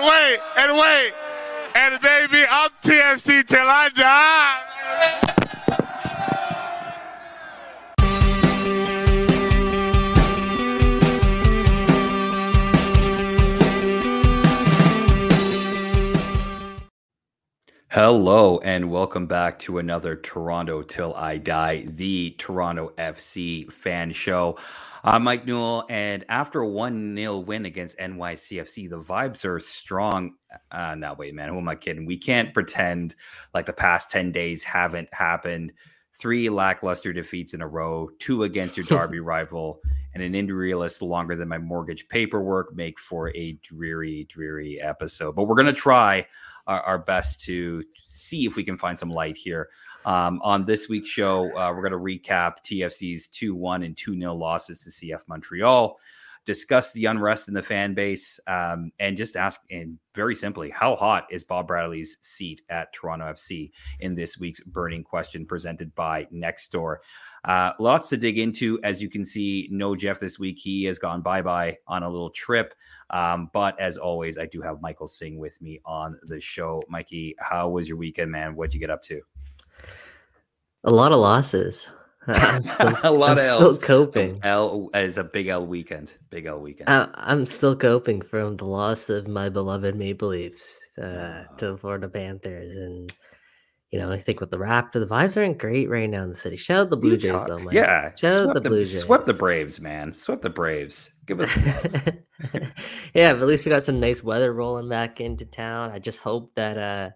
and wait, and wait. And baby, I'm TFC till I die. Hello and welcome back to another Toronto Till I Die, the Toronto FC fan show. I'm Mike Newell, and after a 1 0 win against NYCFC, the vibes are strong. Uh, now, wait, man, who am I kidding? We can't pretend like the past 10 days haven't happened. Three lackluster defeats in a row, two against your Derby rival, and an injury list longer than my mortgage paperwork make for a dreary, dreary episode. But we're going to try our, our, best to see if we can find some light here. Um, on this week's show, uh, we're going to recap TFC's 2 1 and 2 0 losses to CF Montreal, discuss the unrest in the fan base, um, and just ask, and very simply, how hot is Bob Bradley's seat at Toronto FC in this week's burning question presented by Nextdoor? Uh, lots to dig into. As you can see, no Jeff this week. He has gone bye bye on a little trip. Um, but as always, I do have Michael Singh with me on the show. Mikey, how was your weekend, man? What'd you get up to? A lot of losses. I'm still, a lot I'm of still L's. coping. L is a big L weekend. Big L weekend. I, I'm still coping from the loss of my beloved Maple Leafs uh, to the Florida Panthers, and you know, I think with the Raptor, the vibes aren't great right now in the city. Shout out the Blue You Jays, talk- though, man. Yeah, Shout out the the, Blue Jays. swept the Braves, man. Swept the Braves. Give us. yeah, but at least we got some nice weather rolling back into town. I just hope that uh,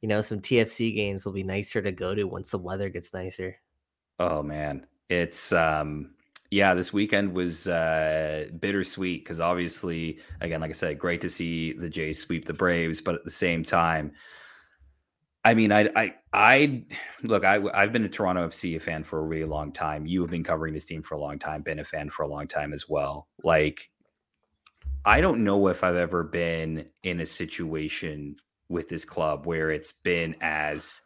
you know, some TFC games will be nicer to go to once the weather gets nicer. Oh man, it's um yeah, this weekend was uh bittersweet because obviously, again, like I said, great to see the Jays sweep the Braves, but at the same time, I mean, I I I look, I I've been a Toronto FC fan for a really long time. You have been covering this team for a long time, been a fan for a long time as well. Like, I don't know if I've ever been in a situation with this club where it's been as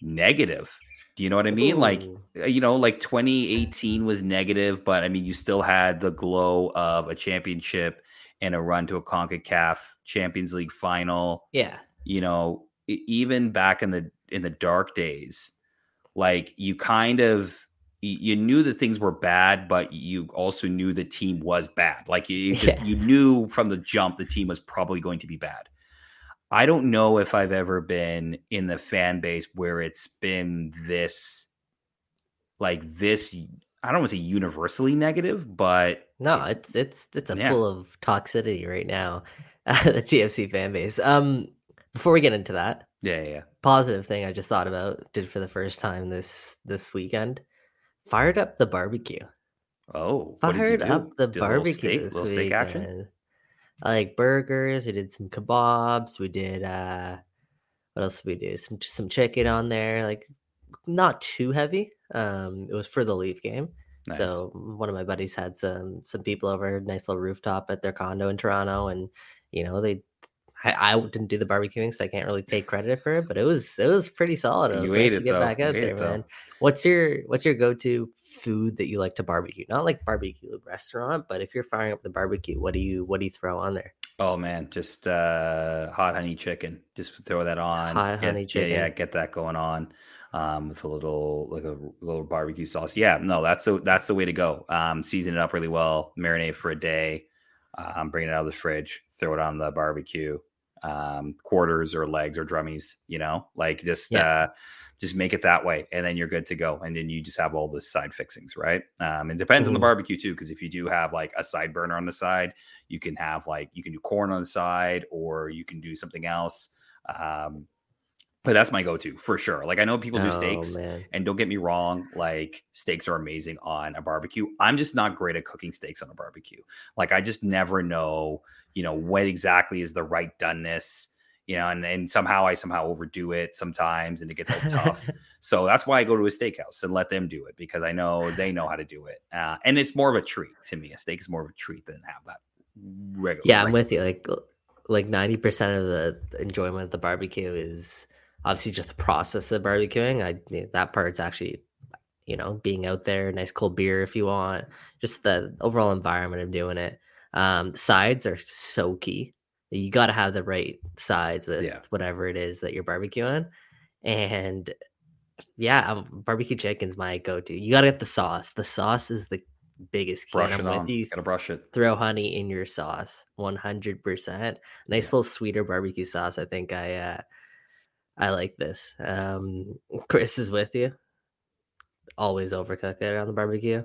negative. Do you know what I mean? Like, Ooh. uh, you know, like 2018 was negative, but I mean, you still had the glow of a championship and a run to a CONCACAF Champions League final. yeah, You know, even back in the in the dark days, like you kind of you knew that things were bad, but you also knew the team was bad. Like you just Yeah. you knew from the jump the team was probably going to be bad. I don't know if I've ever been in the fan base where it's been this like this I don't want to say universally negative, but no, it's it's it's a Yeah. full of toxicity right now. the TFC fan base. Um, before we get into that, yeah, yeah, yeah. positive thing I just thought about did for the first time this this weekend. Fired up the barbecue. Oh, what did you Fired up the Did a little barbecue steak, little steak action. weekend. Like burgers, we did some kebabs, we did uh what else did we do? Some some chicken on there, like not too heavy. Um it was for the Leaf game. Nice. So one of my buddies had some some people over, nice little rooftop at their condo in Toronto, and you know they. I, I didn't do the barbecuing, so I can't really take credit for it. But it was it was pretty solid. It was You nice ate to it, get though. back out there, it, though. What's your what's your go to food that you like to barbecue? Not like barbecue restaurant, but if you're firing up the barbecue, what do you what do you throw on there? Oh man, just uh hot honey chicken. Just throw that on. Hot Get- honey Yeah, yeah, get that going on. Um, with a little like a little barbecue sauce. Yeah, no, that's the that's the way to go. Um, season it up really well, marinate for a day. Um, bring it out of the fridge, throw it on the barbecue. Um, quarters or legs or drummies, you know, like just Yeah. uh just make it that way and then you're good to go and then you just have all the side fixings right? Um it depends on the barbecue too because if you do have like a side burner on the side you can have like you can do corn on the side or you can do something else. Um but that's my go-to for sure like i know people do Oh, steaks man. and don't get me wrong like steaks are amazing on a barbecue i'm just not great at cooking steaks on a barbecue like i just never know you know what exactly is the right doneness you know and, and somehow i somehow overdo it sometimes and it gets all tough so that's why I go to a steakhouse and let them do it because I know they know how to do it. Uh, and it's more of a treat to me. A steak is more of a treat than have that regular. Yeah, I'm regular- with you. Like like ninety percent of the enjoyment of the barbecue is obviously just the process of barbecuing. I yeah, that part's actually, you know, being out there, nice cold beer if you want, just the overall environment of doing it. Um, the sides are so key. You got to have the right sides with Yeah. whatever it is that you're barbecuing. And yeah, um, barbecue chicken's my go-to. You got to get the sauce. The sauce is the biggest key. Brush I'm on. with you. Gotta brush it. Throw honey in your sauce, 100%. Nice little sweeter barbecue sauce. I think I uh I like this. Um Chris is with you. Always overcook it on the barbecue.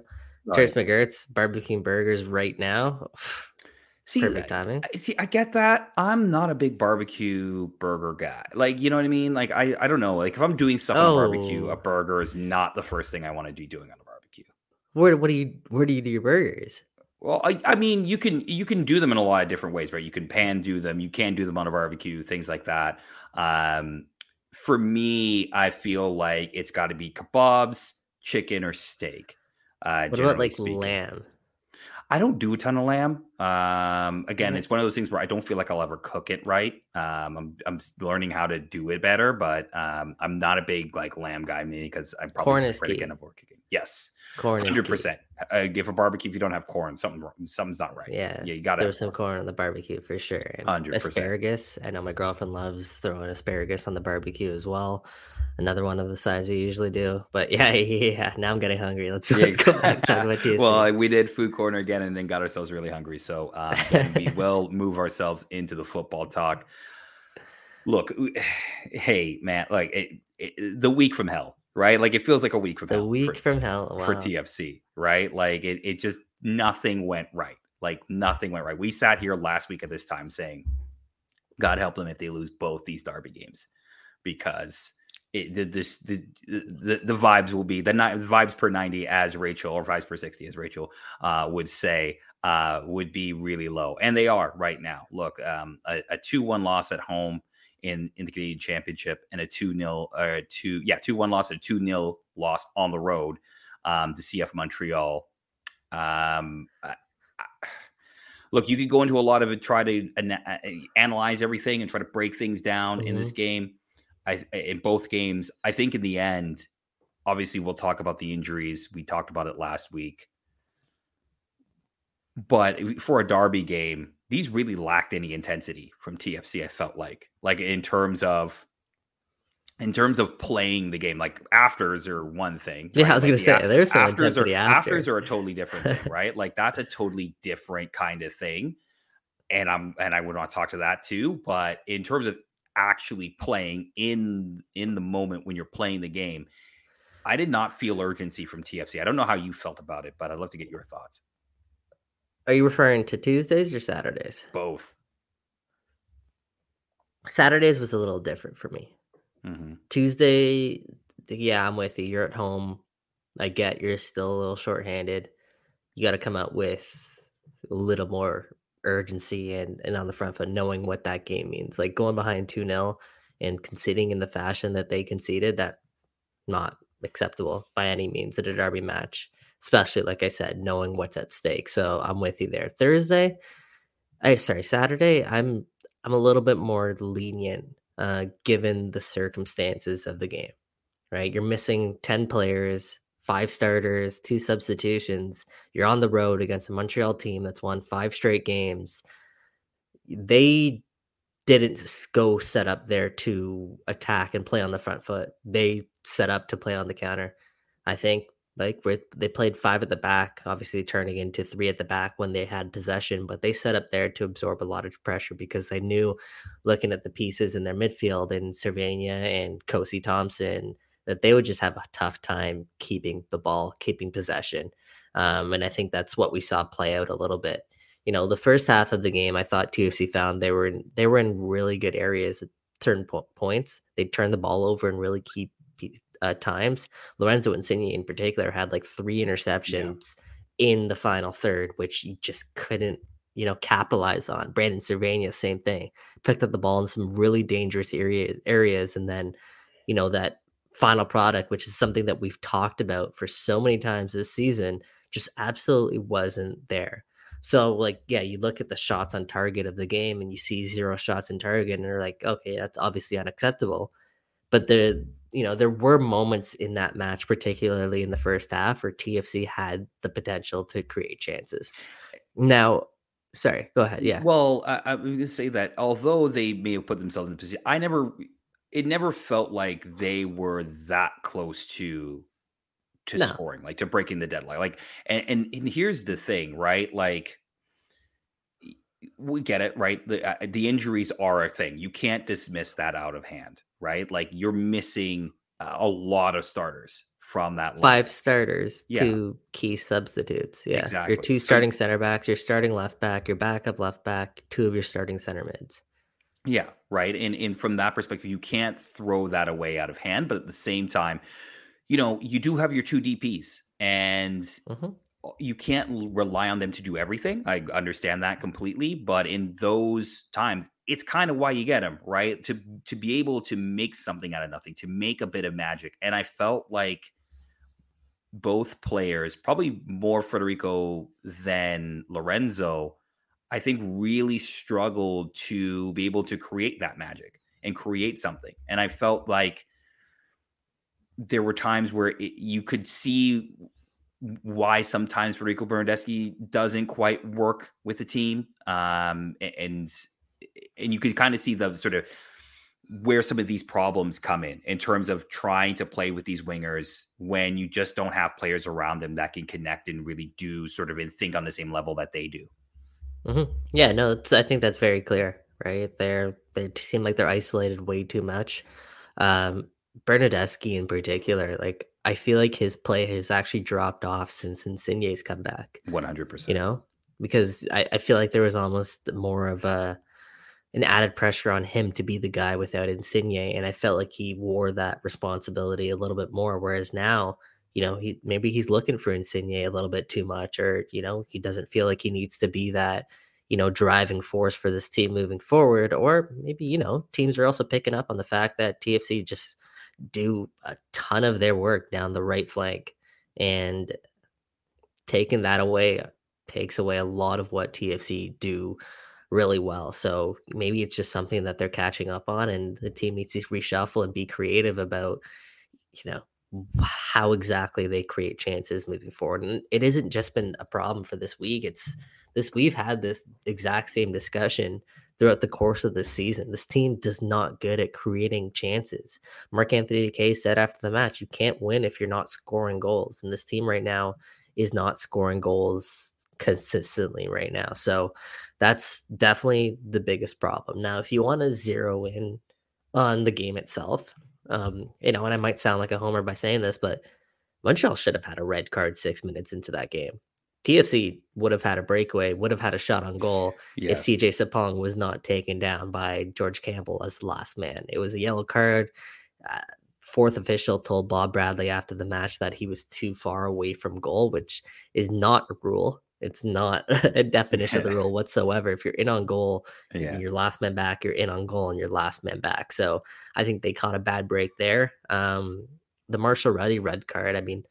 Chris McGurt's barbecuing burgers right now. See, Perfect I- timing. I- see, I get that. I'm not a big barbecue burger guy. Like, you know what I mean? Like, I, I don't know. Like, if I'm doing stuff on a barbecue, Oh. a burger is not the first thing I want to be doing on a barbecue. Where what do you where do you do your burgers? Well, I, I mean, you can you can do them in a lot of different ways, right? You can pan do them, you can do them on a barbecue, things like that. Um, for me, I feel like it's got to be kebabs, chicken, or steak. Uh, What about like speaking. lamb? I don't do a ton of lamb. Um, again, Mhm. it's one of those things where I don't feel like I'll ever cook it right. Um, I'm I'm learning how to do it better, but um, I'm not a big like lamb guy, maybe because I'm probably Corn is key. again of cooking. Yes, Corn hundred percent. Uh, Give a barbecue if you don't have corn, something something's not right. Yeah. yeah, you got There to. was some corn on the barbecue for sure. 100%. Asparagus. I know my girlfriend loves throwing asparagus on the barbecue as well. Another one of the sides we usually do. But yeah, yeah. Now I'm getting hungry. Let's, let's go back talk about TFC. well, we did food corner again, and then got ourselves really hungry. So um, we will move ourselves into the football talk. Look, hey man, like it, it, the week from hell, right? Like it feels like a week from the hell week for, from hell. Wow. for TFC, right? Like it, it just nothing went right. Like nothing went right. We sat here last week at this time saying, God help them if they lose both these Derby games, because it the just the, the the vibes will be the, ni- the vibes per 90 as Rachel or vibes per 60 as Rachel uh, would say uh, would be really low, and they are right now. Look, um, a, a two one loss at home in in the Canadian Championship, and a two 0 or two yeah two one loss and a two 0 loss on the road um, to CF Montreal. Um, I- I- look, you could go into a lot of it, try to ana- uh, analyze everything and try to break things down in this game. I in both games, I think in the end, obviously we'll talk about the injuries. We talked about it last week. But for a derby game, these really lacked any intensity from TFC. I felt like, like in terms of, in terms of playing the game, like afters are one thing. Yeah, I was Like gonna the say there's some afters are after. afters are a totally different thing, right? Like that's a totally different kind of thing. And I'm and I would not talk to that too. But in terms of actually playing in in the moment when you're playing the game, I did not feel urgency from TFC. I don't know how you felt about it, but I'd love to get your thoughts. Are you referring to Tuesdays or Saturdays? Both. Saturdays was a little different for me. hmm Tuesday, yeah, I'm with you. You're at home. I get you're still a little shorthanded. You got to come out with a little more urgency and, and on the front foot, knowing what that game means. Like going behind 2 0 and conceding in the fashion that they conceded, that not acceptable by any means at a derby match, especially, like I said, knowing what's at stake. So I'm with you there. Thursday, I sorry, Saturday, I'm I'm a little bit more lenient uh, given the circumstances of the game. Right, you're missing ten players, five starters, two substitutions. You're on the road against a Montreal team that's won five straight games. They didn't go set up there to attack and play on the front foot. They set up to play on the counter. I think like with they played five at the back, obviously turning into three at the back when they had possession, but they set up there to absorb a lot of pressure because they knew looking at the pieces in their midfield and Servania and Kosi Thompson that they would just have a tough time keeping the ball, keeping possession. Um, and I think that's what we saw play out a little bit. You know, the first half of the game, I thought TFC found they were in, they were in really good areas at certain po- points. They turned the ball over and really keep uh, times. Lorenzo Insigne in particular had like three interceptions in the final third, which you just couldn't, you know, capitalize on. Brandon Servania, same thing, picked up the ball in some really dangerous area, areas, and then, you know, that final product, which is something that we've talked about for so many times this season, just absolutely wasn't there. So, like, yeah, you look at the shots on target of the game and you see zero shots in target, and you're like, okay, that's obviously unacceptable. But the you know, there were moments in that match, particularly in the first half, where TFC had the potential to create chances. Now, sorry, go ahead. Yeah. Well, I, I'm going to say that although they may have put themselves in a position, I never, it never felt like they were that close to to No. scoring, like to breaking the deadline. Like, and and, and here's the thing, right? Like, we get it, right? The uh, the injuries are a thing. You can't dismiss that out of hand, right? Like you're missing a lot of starters from that line. Five starters, Yeah. two key substitutes. Yeah. Exactly. Your two So- starting center backs, your starting left back, your backup left back, two of your starting center mids. Yeah, right. And and from that perspective, you can't throw that away out of hand. But at the same time, you know, you do have your two DPs, and Mhm. you can't rely on them to do everything. I understand that completely. But in those times, it's kind of why you get them, right? To to be able to make something out of nothing, to make a bit of magic. And I felt like both players, probably more Federico than Lorenzo, I think really struggled to be able to create that magic and create something. And I felt like there were times where it, you could see why sometimes Federico Bernardeschi doesn't quite work with the team. Um, and and you could kind of see the sort of where some of these problems come in in terms of trying to play with these wingers when you just don't have players around them that can connect and really do sort of and think on the same level that they do. hmm Yeah, no, it's, I think that's very clear, right? They're they seem like they're isolated way too much. Um, Bernardeschi in particular, like I feel like his play has actually dropped off since Insigne's come back. One hundred percent. You know, because I, I feel like there was almost more of a an added pressure on him to be the guy without Insigne, and I felt like he wore that responsibility a little bit more. Whereas now, you know, he maybe he's looking for Insigne a little bit too much, or you know, he doesn't feel like he needs to be that you know driving force for this team moving forward. Or maybe you know, teams are also picking up on the fact that TFC just do a ton of their work down the right flank, and taking that away takes away a lot of what TFC do really well. So maybe it's just something that they're catching up on, and the team needs to reshuffle and be creative about, you know, how exactly they create chances moving forward. And it isn't just been a problem for this week. It's this we've had this exact same discussion throughout the course of this season. This team does not good at creating chances. Mark Anthony Kaye said after the match, you can't win if you're not scoring goals. And this team right now is not scoring goals consistently right now. So that's definitely the biggest problem. Now, if you want to zero in on the game itself, um, you know, and I might sound like a homer by saying this, but Montreal should have had a red card six minutes into that game. TFC would have had a breakaway, would have had a shot on goal Yes. if CJ Sapong was not taken down by George Campbell as the last man. It was a yellow card. Uh, fourth official told Bob Bradley after the match that he was too far away from goal, which is not a rule. It's not a definition of the rule whatsoever. If you're in on goal, yeah. and your last man back, you're in on goal and your last man back. So I think they caught a bad break there. Um, the Marshall Rutty red card, I mean,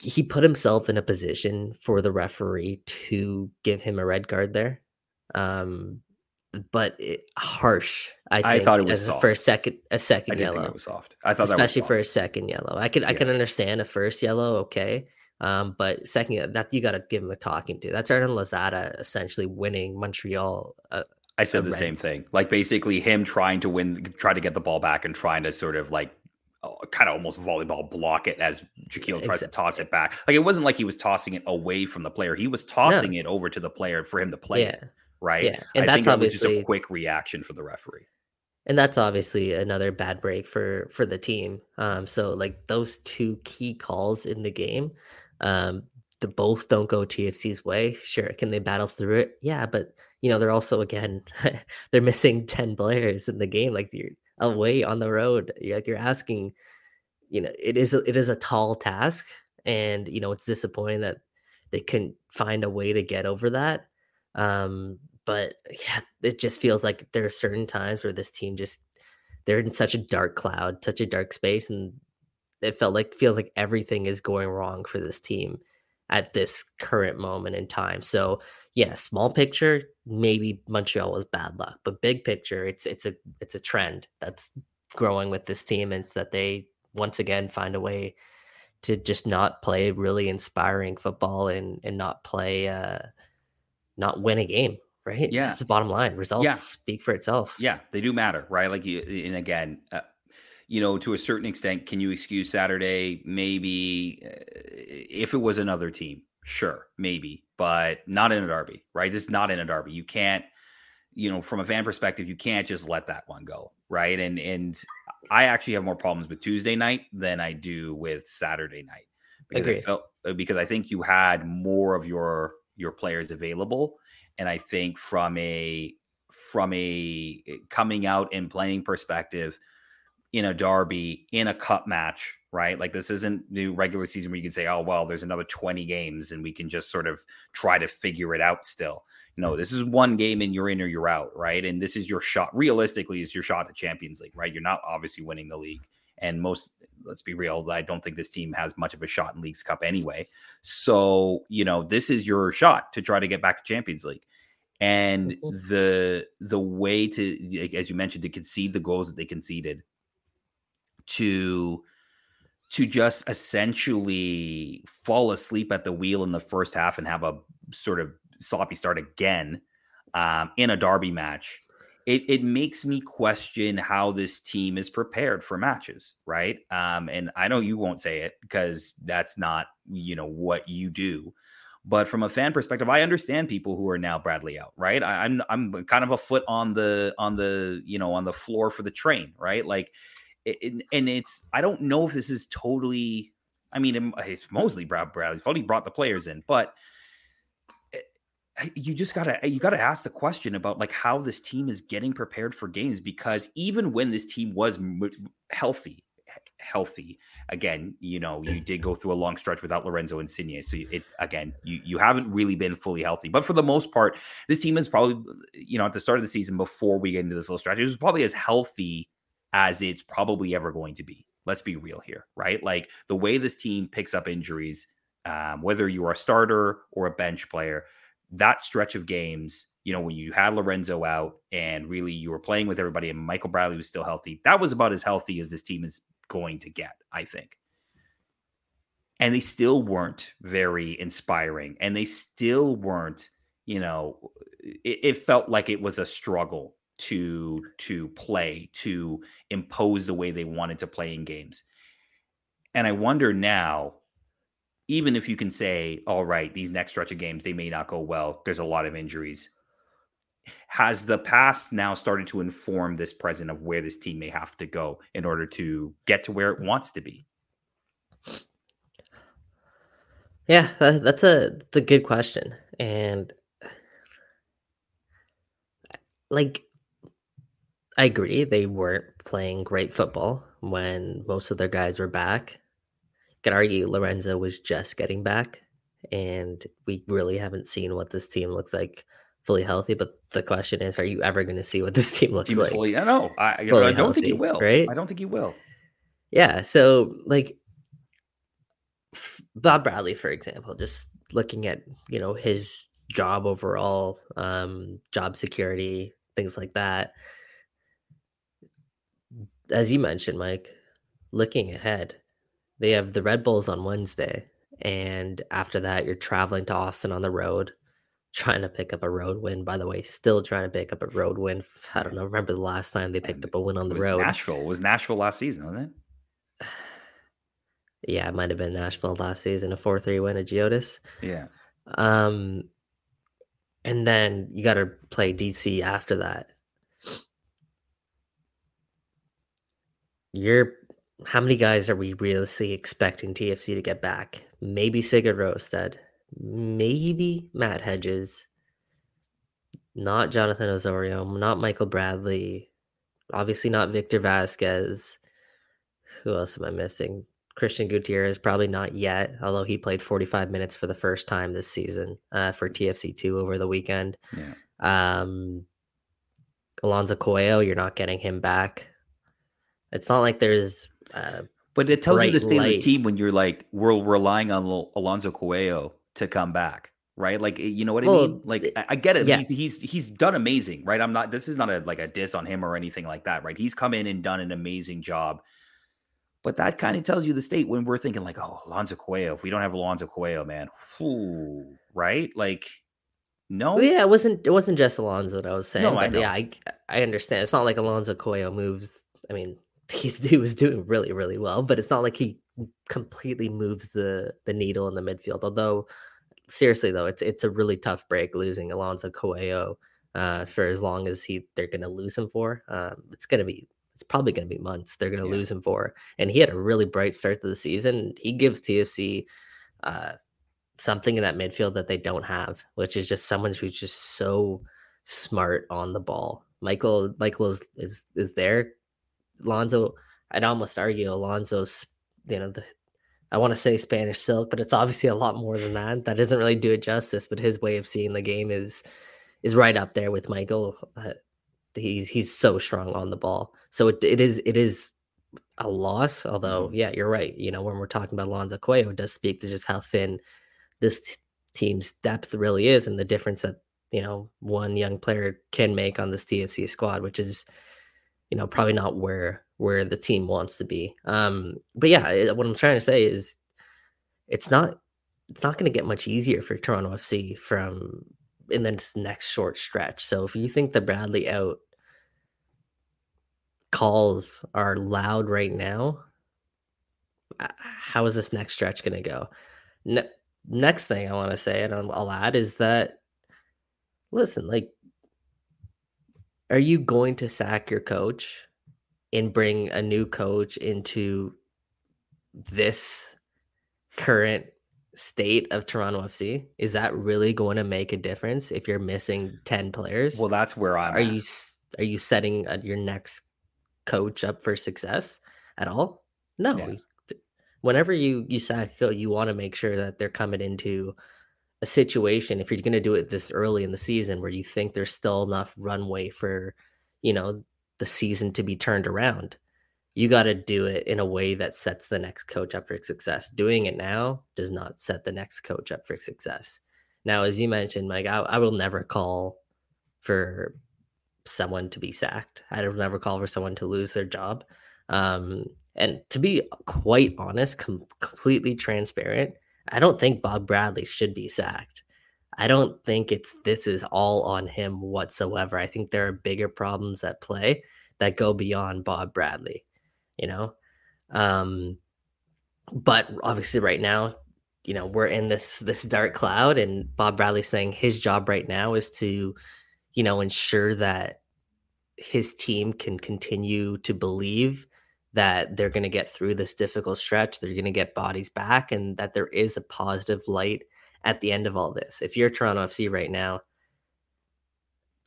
he put himself in a position for the referee to give him a red card there. Um, but it, harsh. I, I thought it was for a second, a I second think yellow it was soft. I thought especially for a second yellow. I could I can understand a first yellow, okay, um, but second that you got to give him a talking to. That's Arden Lazada essentially winning Montreal. Uh, I said the red- same thing. Like basically him trying to win, try to get the ball back and trying to sort of like kind of almost volleyball block it as Jahkeele tries to toss it back. Like it wasn't like he was tossing it away from the player. He was tossing it over to the player for him to play yeah, it. Right. yeah, and I that's think that was just obviously a quick reaction for the referee. and that's obviously another bad break for for the team. Um, so like those two key calls in the game, um, the both don't go TFC's way. Sure, can they battle through it? Yeah, but you know they're also again they're missing ten players in the game. Like you're away on the road. You're like you're asking, you know, it is a, it is a tall task, and you know it's disappointing that they couldn't find a way to get over that. Um, but yeah, it just feels like there are certain times where this team just they're in such a dark cloud, such a dark space, and it felt like feels like everything is going wrong for this team at this current moment in time. So yeah, small picture, maybe Montreal was bad luck, but big picture, it's it's a it's a trend that's growing with this team. And it's that they once again find a way to just not play really inspiring football and and not play uh not win a game, right? Yeah. That's the bottom line. Results Yeah. speak for itself. Yeah, they do matter, right? Like, you, and again, uh, you know, to a certain extent, can you excuse Saturday? Maybe uh, if it was another team, sure, maybe, but not in a derby, right? Just not in a derby. You can't, you know, from a fan perspective, you can't just let that one go, right? And and I actually have more problems with Tuesday night than I do with Saturday night because I felt uh, because I think you had more of your your players available, and I think from a from a eh, coming out and playing perspective in a derby in a cup match right? Like this isn't the regular season where you can say oh well there's another 20 games and we can just sort of try to figure it out still. No this is one game and you're in or you're out right? And this is your shot realistically is your shot to champions league right? You're not obviously winning the league. And most let's be real i don't think this team has much of a shot in leagues cup anyway. So you know this is your shot to try to get back to champions league. And Mhm. the the way to like, as you mentioned to concede the goals that they conceded to to just essentially fall asleep at the wheel in the first half and have a sort of sloppy start again um, in a derby match it, it makes me question how this team is prepared for matches right? Um, and i know you won't say it because that's not you know what you do but from a fan perspective i understand people who are now bradley out right? I, i'm i'm kind of a foot on the on the you know on the floor for the train right? Like it, and it's I don't know if this is totally. I mean, it's mostly Brad Bradley's fault. He brought the players in, but eh, it- you just gotta you gotta ask the question about like how this team is getting prepared for games because even when this team was healthy, healthy again, you know, you did go through a long stretch without Lorenzo Insigne, so it again, you you haven't really been fully healthy. But for the most part, this team is probably you know at the start of the season before we get into this little stretch, it was probably as healthy as it's probably ever going to be. Let's be real here, right? Like the way this team picks up injuries, um, whether you're a starter or a bench player, that stretch of games, you know, when you had Lorenzo out and really you were playing with everybody and Michael Bradley was still healthy, that was about as healthy as this team is going to get, I think. And they still weren't very inspiring and they still weren't, you know, it, it felt like it was a struggle to to play to impose the way they wanted to play in games. And i wonder now even if you can say all right these next stretch of games they may not go well there's a lot of injuries has the past now started to inform this present of where this team may have to go in order to get to where it wants to be? Yeah, that's a that's a good question, and like, I agree they weren't playing great football when most of their guys were back. Could argue Lorenzo was just getting back, and we really haven't seen what this team looks like fully healthy. But the question is, are you ever going to see what this team looks like? fully i know i, I don't think you will right? i don't think you will Yeah. So, like, Bob Bradley, for example, just looking at you know his job overall, um, job security, things like that. As you mentioned, Mike, looking ahead, they have the Red Bulls on Wednesday, and after that, you're traveling to Austin on the road, trying to pick up a road win. By the way, still trying to pick up a road win. I don't know. Remember the last time they picked up a win on the road? nashville it was nashville last season wasn't it Yeah, it might have been Nashville last season, a 4 3 win at Geodis. yeah Um, and then you got to play DC after that. You're how many guys are we realistically expecting TFC to get back? Maybe Sigurd Rosted, maybe Matt Hedges, not Jonathan Osorio, not Michael Bradley, obviously not Victor Vazquez. Who else am I missing? Cristian Gutierrez, probably not yet, although he played 45 minutes for the first time this season uh, for TFC2 over the weekend. yeah Um, Alonso Coello, you're not getting him back. It's not like there's uh, But it tells you the state of the team when you're like, we're relying on Lo- Alonso Coello to come back, right? Like, eh, you know what I mean? Like, I, I get it. yeah. He's, he's he's done amazing, right? I'm not. This is not a like a diss on him or anything like that, right? He's come in and done an amazing job. But that kind of tells you the state when we're thinking like, oh, Alonso Coello. If we don't have Alonso Coello, man, whew, right? Like, No, yeah, it wasn't it wasn't just Alonso that I was saying, No, I yeah, I I understand. It's not like Alonso Coello moves. I mean, he's he was doing really really well, but it's not like he completely moves the the needle in the midfield. Although seriously though, it's it's a really tough break losing Alonso Coello uh, for as long as he they're going to lose him for. Um, it's going to be it's probably going to be months they're going to Yeah. lose him for. And he had a really bright start to the season. He gives TFC uh, something in that midfield that they don't have, which is just someone who's just so smart on the ball. Michael Michael is is, is there. Alonso, I'd almost argue Alonso's you know the I want to say Spanish silk, but it's obviously a lot more than that. That doesn't really do it justice. But his way of seeing the game is is right up there with Michael. Uh, he's he's so strong on the ball. So it, it is it is a loss. Although yeah, you're right. You know when we're talking about Alonso Coello, it does speak to just how thin this t- team's depth really is, and the difference that you know one young player can make on this TFC squad, which is you know probably not where where the team wants to be. Um, but yeah, what I'm trying to say is it's not it's not going to get much easier for Toronto FC from in this next short stretch. So if you think the Bradley out calls are loud right now, uh, how is this next stretch going to go? Ne- next thing I want to say, and I'll add, is that listen, like, are you going to sack your coach and bring a new coach into this current state of Toronto FC? Is that really going to make a difference if you're missing 10 players? well, that's where I'm. are at. you are you setting uh, your next coach up for success at all? No. Yeah. Whenever you you sack a coach, you want to make sure that they're coming into a situation if you're going to do it this early in the season where you think there's still enough runway for, you know, the season to be turned around. You got to do it in a way that sets the next coach up for success. Doing it now does not set the next coach up for success. Now, as you mentioned, Mike, I, I will never call for someone to be sacked. I will never call for someone to lose their job. Um, and to be quite honest, com- completely transparent, I don't think Bob Bradley should be sacked. I don't think it's this is all on him whatsoever. I think there are bigger problems at play that go beyond Bob Bradley, you know? Um, but obviously right now, you know, we're in this this dark cloud and Bob Bradley saying his job right now is to, you know, ensure that his team can continue to believe that they're going to get through this difficult stretch, they're going to get bodies back and that there is a positive light at the end of all this. If you're Toronto FC right now,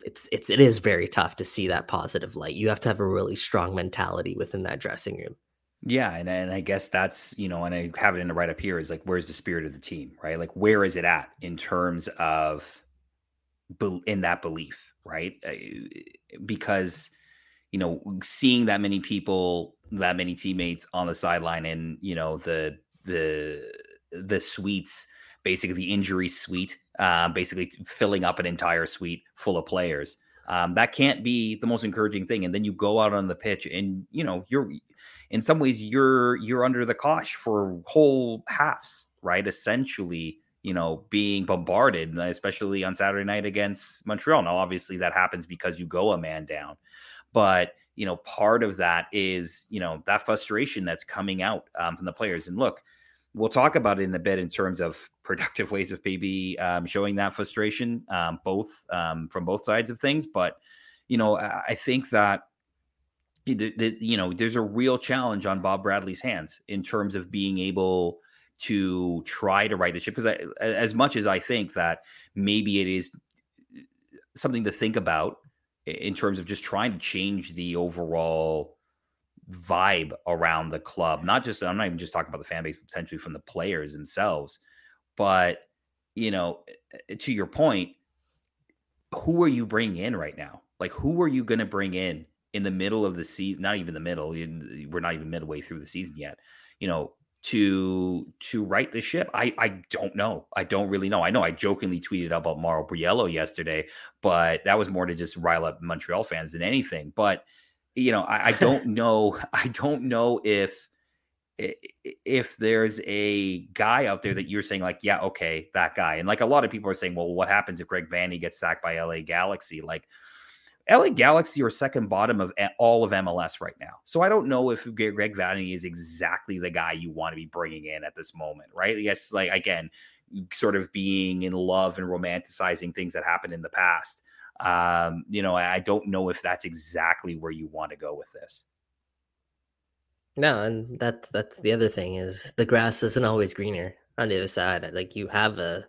it's it's it is very tough to see that positive light. You have to have a really strong mentality within that dressing room. Yeah, and and I guess that's you know, and I have it in the right up here is like, where's the spirit of the team, right? Like, where is it at in terms of in that belief, right? Because you know, seeing that many people, that many teammates on the sideline, and you know, the the the suites, basically the injury suite, um, basically filling up an entire suite full of players. Um, that can't be the most encouraging thing. And then you go out on the pitch, and you know, you're in some ways you're you're under the cosh for whole halves, right? Essentially, you know, being bombarded, especially on Saturday night against Montreal. Now, obviously, that happens because you go a man down, but you know, part of that is you know that frustration that's coming out um, from the players. And look, we'll talk about it in a bit in terms of productive ways of maybe um, showing that frustration, um, both um, from both sides of things. But you know, I, I think that you know, there's a real challenge on Bob Bradley's hands in terms of being able to try to right the ship. Because as much as I think that maybe it is something to think about in terms of just trying to change the overall vibe around the club, not just I'm not even just talking about the fan base, potentially from the players themselves, but you know, to your point, who are you bringing in right now? Like, who are you going to bring in in the middle of the season? Not even the middle. We're not even midway through the season yet. You know, to to right the ship. I I don't know. I don't really know. I know I jokingly tweeted about Mauro Biello yesterday, but that was more to just rile up Montreal fans than anything. But you know, I, I don't know. I don't know if if there's a guy out there that you're saying like, yeah, okay, that guy, and like a lot of people are saying, well, what happens if Greg Vanney gets sacked by LA Galaxy? Like, LA Galaxy are second bottom of all of MLS right now. So I don't know if Greg Vanney is exactly the guy you want to be bringing in at this moment, right? Yes, like again, sort of being in love and romanticizing things that happened in the past. Um, you know, I don't know if that's exactly where you want to go with this. No, and that's that's the other thing is the grass isn't always greener on the other side. Like you have a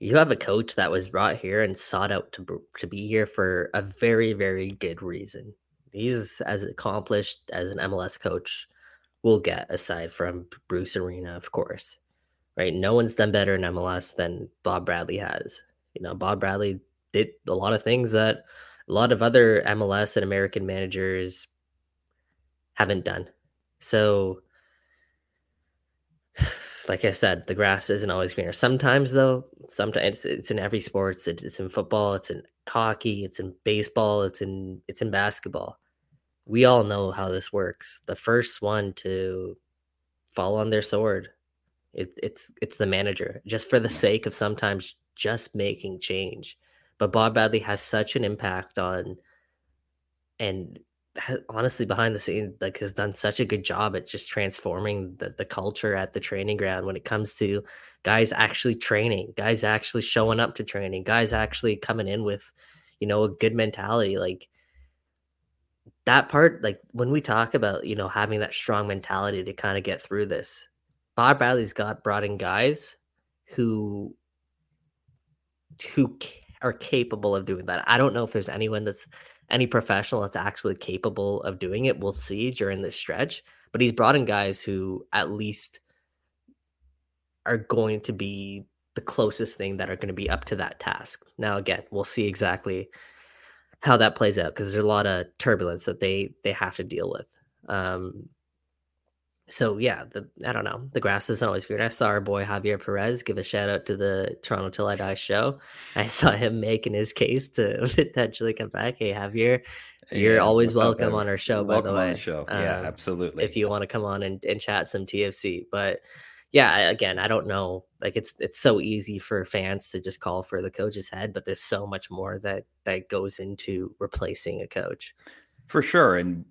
you have a coach that was brought here and sought out to to be here for a very very good reason. He's as accomplished as an MLS coach will get, aside from Bruce Arena, of course. Right? No one's done better in MLS than Bob Bradley has. You know, Bob Bradley did a lot of things that a lot of other MLS and American managers haven't done. So like I said, the grass isn't always greener. Sometimes, though, sometimes it's, it's in every sports. It's, it's in football. It's in hockey. It's in baseball. It's in it's in basketball. We all know how this works. The first one to fall on their sword, it, it's it's the manager, just for the sake of sometimes just making change. But Bob Bradley has such an impact on, and honestly behind the scenes like has done such a good job at just transforming the, the culture at the training ground when it comes to guys actually training guys actually showing up to training guys actually coming in with you know a good mentality like that part like when we talk about you know having that strong mentality to kind of get through this bob bradley's got brought in guys who who are capable of doing that. I don't know if there's anyone that's any professional that's actually capable of doing it. We'll see during this stretch. But he's brought in guys who at least are going to be the closest thing that are going to be up to that task. Now, again, we'll see exactly how that plays out because there's a lot of turbulence that they they have to deal with. Um, so yeah, the I don't know. The grass isn't always green. I saw our boy Javier Perez give a shout out to the Toronto Till I Die show. I saw him making his case to potentially come back. Hey Javier, you're yeah, always welcome up, on our show. By the way, show. Yeah, um, absolutely. If you want to come on and, and chat some TFC, but yeah, again, I don't know. Like it's it's so easy for fans to just call for the coach's head, but there's so much more that that goes into replacing a coach. For sure, and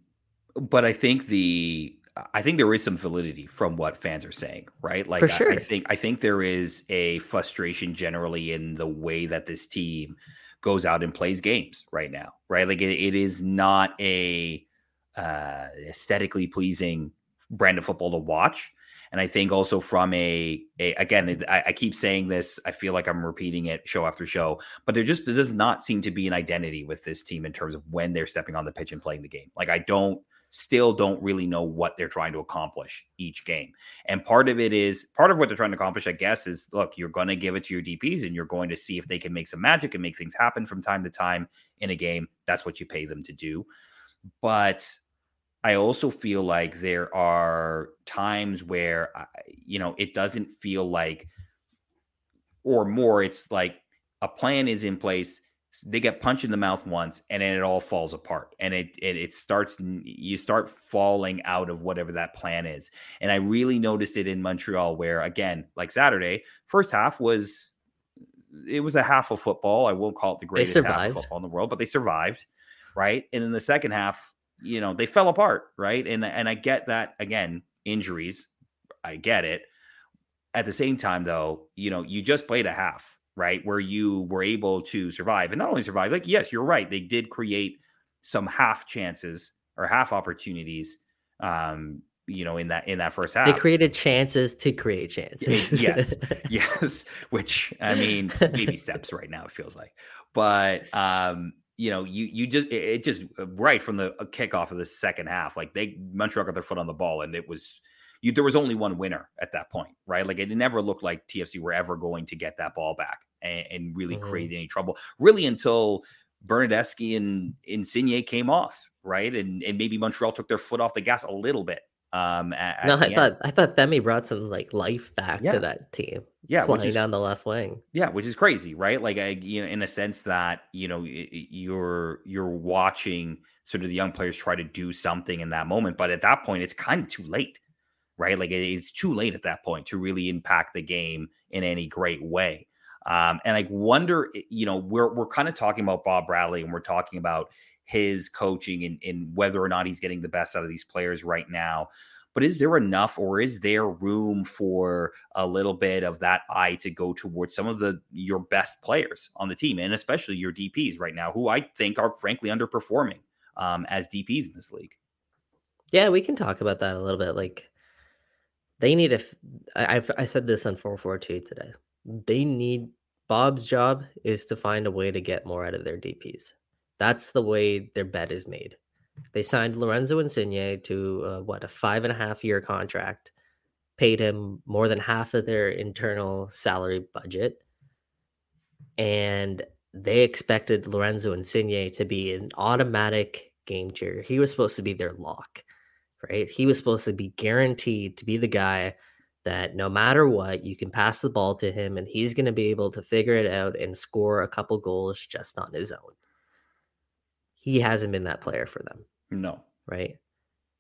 but I think the I think there is some validity from what fans are saying, right? Like sure. I, I, think I think there is a frustration generally in the way that this team goes out and plays games right now, right? Like it, it is not a uh, aesthetically pleasing brand of football to watch. And I think also from a, a again, I, I, keep saying this. I feel like I'm repeating it show after show, but there just there does not seem to be an identity with this team in terms of when they're stepping on the pitch and playing the game. Like I don't still don't really know what they're trying to accomplish each game. And part of it is part of what they're trying to accomplish, I guess, is look, you're going to give it to your DPs and you're going to see if they can make some magic and make things happen from time to time in a game. That's what you pay them to do. But I also feel like there are times where, you know, it doesn't feel like, or more, it's like a plan is in place they get punched in the mouth once and then it all falls apart and it, it it starts you start falling out of whatever that plan is. And i really noticed it in montreal where again like saturday first half was it was a half of football. I won't call it the greatest half of football in the world but they survived right? And in the second half you know they fell apart right? And and i get that again injuries i get it. At the same time though you know you just played a half right? Where you were able to survive and not only survive, like, yes, you're right. They did create some half chances or half opportunities. Um, you know, in that in that first half, they created chances to create chances. yes, yes. Which I mean, baby steps right now. It feels like, but um, you know, you you just it, just uh, right from the uh, kickoff of the second half, like they Montreal got their foot on the ball, and it was you, there was only one winner at that point, right? Like it never looked like TFC were ever going to get that ball back and, and really mm-hmm. create any trouble, really until Bernardeschi and Insigne came off, right? And and maybe Montreal took their foot off the gas a little bit. Um, at, no, I thought I thought Themi brought some like life back yeah. to that team. Yeah, flying is, down the left wing. Yeah, which is crazy, right? Like, I, you know, in a sense that you know you're you're watching sort of the young players try to do something in that moment, but at that point, it's kind of too late right? Like it's too late at that point to really impact the game in any great way. Um, and I wonder, you know, we're we're kind of talking about Bob Bradley and we're talking about his coaching and, and whether or not he's getting the best out of these players right now. But is there enough, or is there room for a little bit of that eye to go towards some of the your best players on the team, and especially your DPS right now, who I think are frankly underperforming um, as DPS in this league? Yeah, we can talk about that a little bit. Like they need a. I've I said this on four four two today. They need Bob's job is to find a way to get more out of their DPS. That's the way their bet is made. They signed Lorenzo Insigne to uh, what a five and a half year contract, paid him more than half of their internal salary budget, and they expected Lorenzo Insigne to be an automatic game changer. He was supposed to be their lock, right? He was supposed to be guaranteed to be the guy that no matter what, you can pass the ball to him and he's going to be able to figure it out and score a couple goals just on his own. He hasn't been that player for them. No. Right.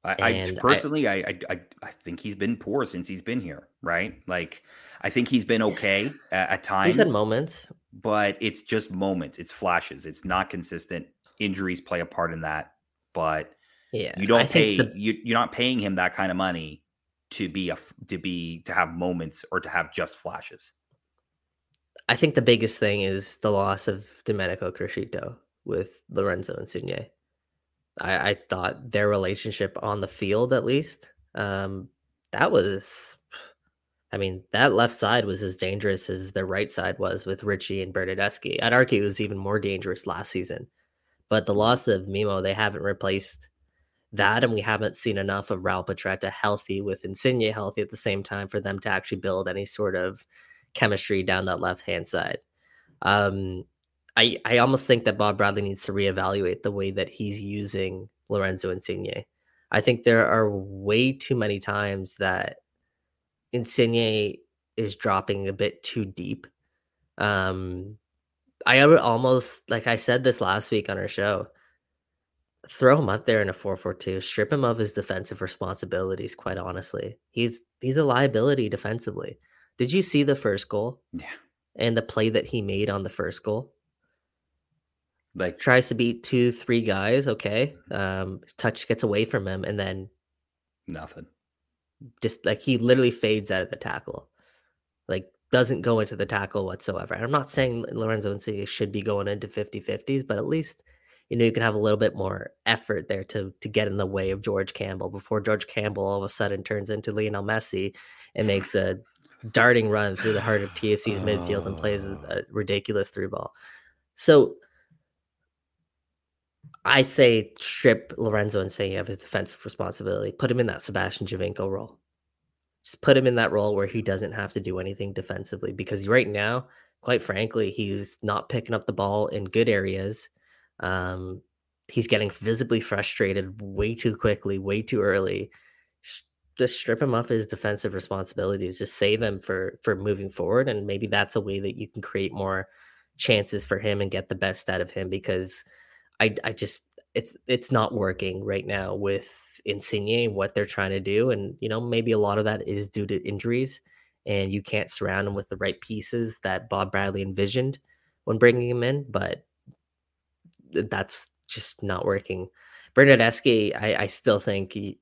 I, I personally, I, I, I, I think he's been poor since he's been here. Right. Like, I think he's been okay at, at times. He's had moments, but it's just moments. It's flashes. It's not consistent. Injuries play a part in that, but yeah, you don't I pay. The, you, you're not paying him that kind of money to be a to be to have moments or to have just flashes. I think the biggest thing is the loss of Domenico Criscito with Lorenzo Insigne. I, I thought their relationship on the field, at least, um, that was, I mean, that left side was as dangerous as the right side was with Richie and Bernardeschi. I'd argue it was even more dangerous last season. But the loss of Mimo, they haven't replaced that, and we haven't seen enough of Raul Petretta healthy with Insigne healthy at the same time for them to actually build any sort of chemistry down that left hand side. Um, I I almost think that Bob Bradley needs to reevaluate the way that he's using Lorenzo Insigne. I think there are way too many times that Insigne is dropping a bit too deep. Um, I almost like I said this last week on our show throw him up there in a 4-4-2 strip him of his defensive responsibilities quite honestly. He's he's a liability defensively. Did you see the first goal? Yeah. And the play that he made on the first goal? Like tries to beat two three guys okay um touch gets away from him and then nothing. just like he literally fades out of the tackle. Like doesn't go into the tackle whatsoever. And i'm not saying lorenzo Insigne should be going into 50-50s but at least you know you can have a little bit more effort there to to get in the way of George Campbell before George Campbell all of a sudden turns into Lionel Messi and makes a darting run through the heart of TFC's midfield and plays a, oh. a ridiculous through ball. So I say strip Lorenzo and say you have his defensive responsibility. Put him in that Sebastian Giovinco role. Just put him in that role where he doesn't have to do anything defensively because right now, quite frankly, he's not picking up the ball in good areas um, he's getting visibly frustrated way too quickly, way too early. Just strip him of his defensive responsibilities. Just save him for for moving forward, and maybe that's a way that you can create more chances for him and get the best out of him. Because I I just it's it's not working right now with Insigne and what they're trying to do, and you know maybe a lot of that is due to injuries, and you can't surround him with the right pieces that Bob Bradley envisioned when bringing him in. But that's just not working. Bernardeschi, I, I still think he,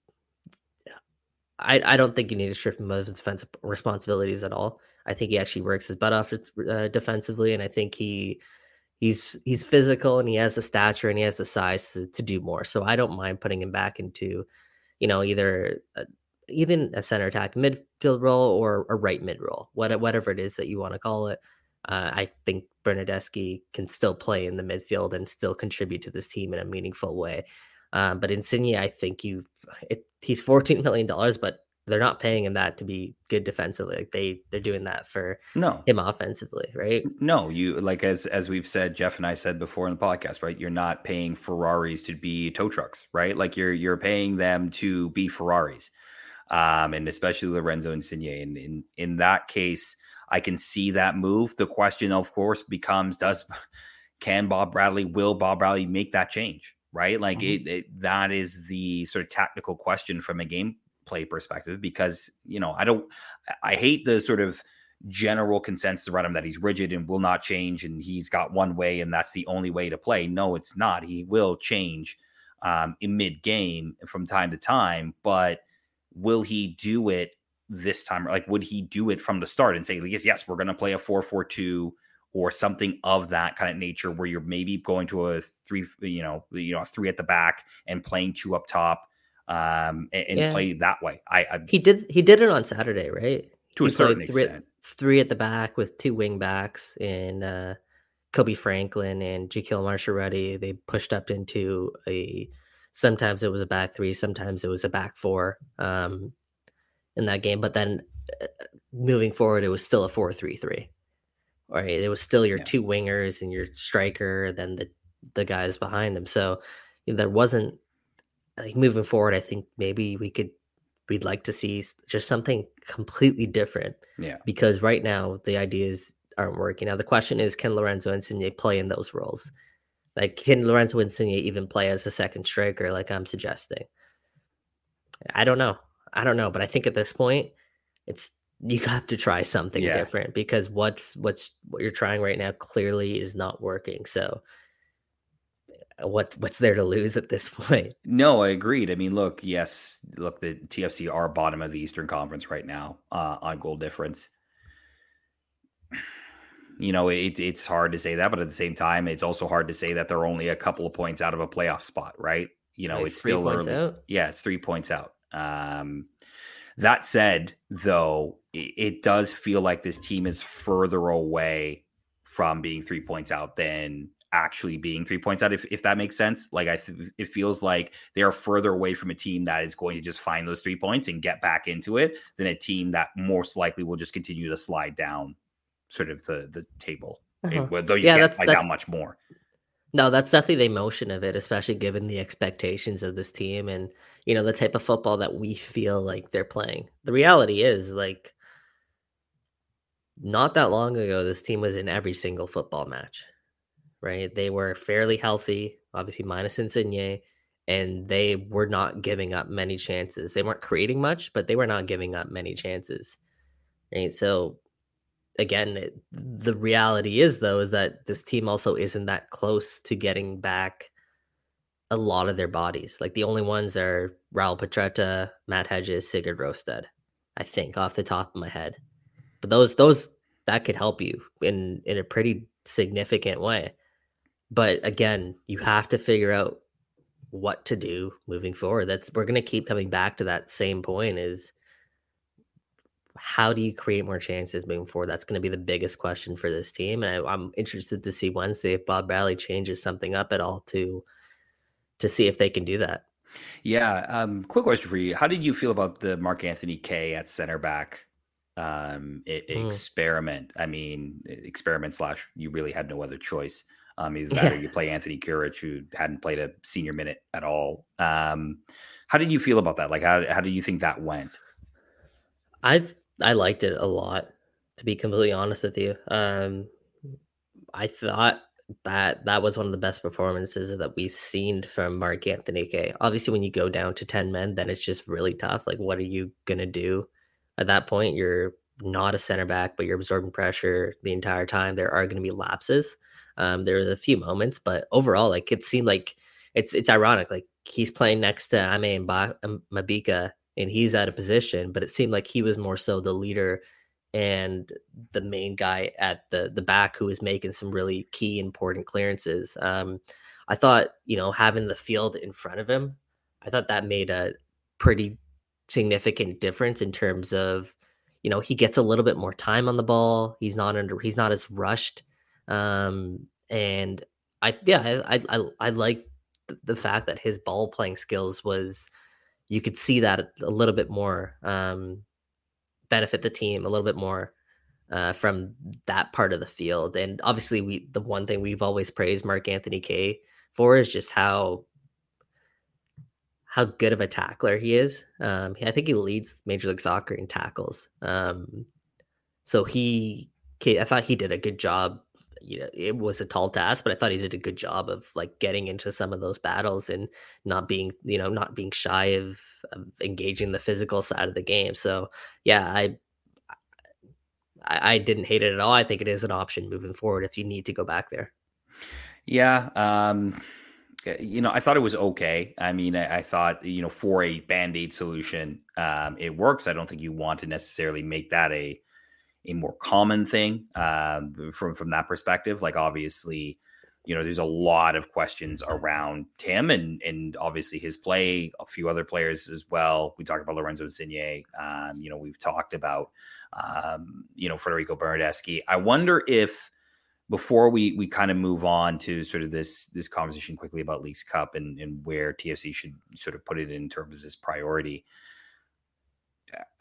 I, I don't think you need to strip him of his defensive responsibilities at all. I think he actually works his butt off uh, defensively, and I think he he's he's physical and he has the stature and he has the size to, to do more. So I don't mind putting him back into, you know, either even a center attack midfield role or a right mid role, whatever it is that you want to call it. Uh, I think Bernardeschi can still play in the midfield and still contribute to this team in a meaningful way. Um, but Insigne, I think you, it, he's fourteen million dollars, but they're not paying him that to be good defensively. Like they they're doing that for no him offensively, right? No, you like as as we've said, Jeff and I said before in the podcast, right? You're not paying Ferraris to be tow trucks, right? Like you're you're paying them to be Ferraris, um, and especially Lorenzo Insigne. And in in that case, I can see that move. The question, of course, becomes: Does can Bob Bradley, will Bob Bradley make that change? Right, like mm-hmm. it, it, that is the sort of tactical question from a game play perspective because you know I don't I hate the sort of general consensus around him that he's rigid and will not change and he's got one way and that's the only way to play. No, it's not. He will change um, in mid game from time to time, but will he do it this time? Like, would he do it from the start and say, yes, yes, we're going to play a 4 4 2 or something of that kind of nature where you're maybe going to a three, you know, you know, a three at the back and playing two up top um, and, and yeah. play that way. I, I, he did he did it on Saturday, right? To he a certain three, extent. Three at the back with two wing backs and uh, Kobe Franklin and Jahkeele Marshall-Rutty. They pushed up into a sometimes it was a back three, sometimes it was a back four um, in that game. But then uh, moving forward, it was still a four three three. Right, it was still your yeah. two wingers and your striker, then the the guys behind him. So you know, there wasn't like moving forward. I think maybe we could we'd like to see just something completely different. Yeah, because right now the ideas aren't working. Now the question is, can Lorenzo Insigne play in those roles? Like, can Lorenzo Insigne even play as a second striker? Like I'm suggesting. I don't know. I don't know, but I think at this point, it's you have to try something yeah. different because what's what's what you're trying right now clearly is not working. So what what's there to lose at this point? No, I agreed. I mean, look, yes, look, the TFC are bottom of the Eastern Conference right now uh, on goal difference. You know, it, it's hard to say that, but at the same time, it's also hard to say that they're only a couple of points out of a playoff spot, right? You know, like it's still early. Out? Yeah, it's three points out. Um, that said, though, it, it does feel like this team is further away from being three points out than actually being three points out, if, if that makes sense. Like, I th- it feels like they are further away from a team that is going to just find those three points and get back into it than a team that most likely will just continue to slide down sort of the the table. Uh-huh. It, though you yeah, can't slide down much more. No, that's definitely the emotion of it, especially given the expectations of this team and you know the type of football that we feel like they're playing. The reality is like not that long ago this team was in every single football match. Right? They were fairly healthy, obviously minus Insigne, and they were not giving up many chances. They weren't creating much, but they were not giving up many chances. Right? So again, it, the reality is though is that this team also isn't that close to getting back a lot of their bodies. Like the only ones are Raul Petretta, Matt Hedges, Sigurd Rosted. I think off the top of my head. But those those that could help you in in a pretty significant way. But again, you have to figure out what to do moving forward. That's we're going to keep coming back to that same point is how do you create more chances moving forward? That's going to be the biggest question for this team. And I, am interested to see Wednesday if Bob Bradley changes something up at all to to see if they can do that. Yeah. Um, quick question for you: How did you feel about the Mark Anthony Kaye at center back um, mm. experiment? I mean, experiment slash you really had no other choice. Um, either that yeah. or you play Anthony Kuric, who hadn't played a senior minute at all. Um, how did you feel about that? Like, how how do you think that went? I've I liked it a lot, to be completely honest with you. Um, I thought that that was one of the best performances that we've seen from Mark Anthony Kaye. Obviously, when you go down to 10 men, then it's just really tough. Like, what are you to do at that point? You're not a center back, but you're absorbing pressure the entire time. There are going to be lapses. Um, there was a few moments, but overall, like it seemed like it's it's ironic. Like he's playing next to Aimé Mabika and he's out of position, but it seemed like he was more so the leader and the main guy at the the back who was making some really key important clearances. Um, I thought, you know, having the field in front of him, I thought that made a pretty significant difference in terms of, you know, he gets a little bit more time on the ball. He's not under he's not as rushed. Um, and I yeah, I I I, like the fact that his ball playing skills was you could see that a little bit more um, benefit the team a little bit more uh, from that part of the field. And obviously, we the one thing we've always praised Mark Anthony Kaye for is just how how good of a tackler he is. Um, I think he leads Major League Soccer in tackles. Um, so he, I thought he did a good job, you know it was a tall task, but I thought he did a good job of like getting into some of those battles and not being you know not being shy of, of engaging the physical side of the game. So yeah, I, I didn't hate it at all. I think it is an option moving forward if you need to go back there. Yeah. Um, you know, I thought it was okay. I mean, I, I thought, you know, for a band aid solution, um, it works. I don't think you want to necessarily make that a a more common thing um, from from that perspective. Like, obviously, you know, there's a lot of questions around Tim and and obviously his play. A few other players as well. We talked about Lorenzo Insigne. Um, you know, we've talked about um, you know Federico Bernardeschi. I wonder if before we we kind of move on to sort of this this conversation quickly about Leagues Cup and and where TFC should sort of put it in terms of its priority, uh,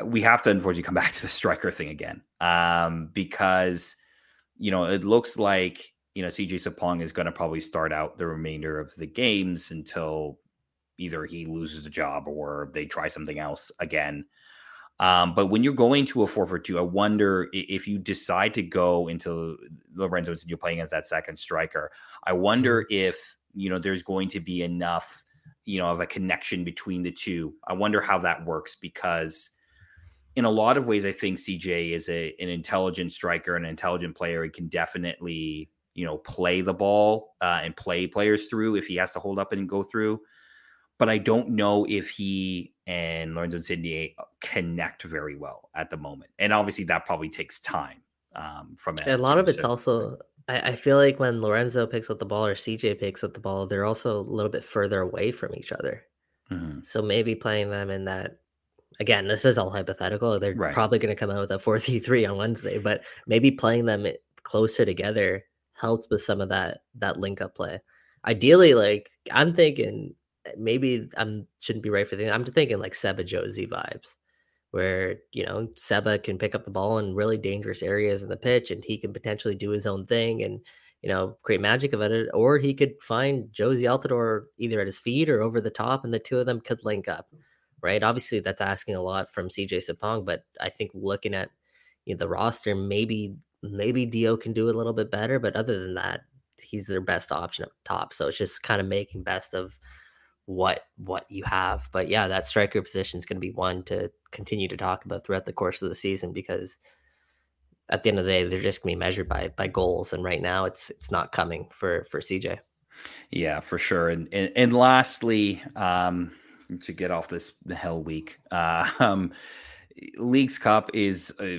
we have to unfortunately come back to the striker thing again um, because you know it looks like you know CJ Sapong is going to probably start out the remainder of the games until either he loses the job or they try something else again. Um, but when you're going to a four for two, I wonder if you decide to go into Lorenzo and you're playing as that second striker. I wonder mm-hmm. if you know there's going to be enough, you know, of a connection between the two. I wonder how that works because in a lot of ways, I think CJ is a an intelligent striker, and an intelligent player. He can definitely you know play the ball uh, and play players through if he has to hold up and go through but I don't know if he and Lorenzo Insigne connect very well at the moment. And obviously, that probably takes time um, from it. A lot of it's also, I, I, feel like when Lorenzo picks up the ball or CJ picks up the ball, they're also a little bit further away from each other. Mm-hmm. So maybe playing them in that. Again, this is all hypothetical. They're right. probably going to come out with a 4 3 3 on Wednesday, but maybe playing them closer together helps with some of that that link up play. Ideally, like I'm thinking maybe I'm shouldn't be right for the. I'm just thinking like Seba Jozy vibes, where you know Seba can pick up the ball in really dangerous areas in the pitch, and he can potentially do his own thing and you know create magic of it, or he could find Jozy Altidore either at his feet or over the top, and the two of them could link up. Right. Obviously, that's asking a lot from CJ Sapong, but I think looking at you know, the roster, maybe maybe Dio can do a little bit better, but other than that, he's their best option up top. So it's just kind of making best of what what you have. But yeah, that striker position is going to be one to continue to talk about throughout the course of the season because at the end of the day, they're just going to be measured by by goals, and right now, it's it's not coming for for CJ. Yeah, for sure. And and, and lastly, um, to get off this hell week, uh, um, Leagues Cup is uh,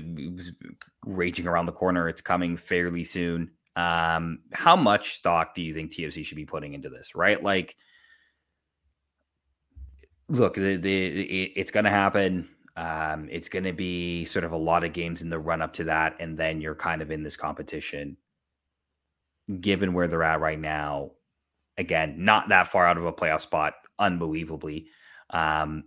raging around the corner. It's coming fairly soon. Um, how much stock do you think TFC should be putting into this? Right, like look, the, the it, it's going to happen. Um, it's going to be sort of a lot of games in the run up to that, and then you're kind of in this competition. Given where they're at right now, again, not that far out of a playoff spot, unbelievably. Um,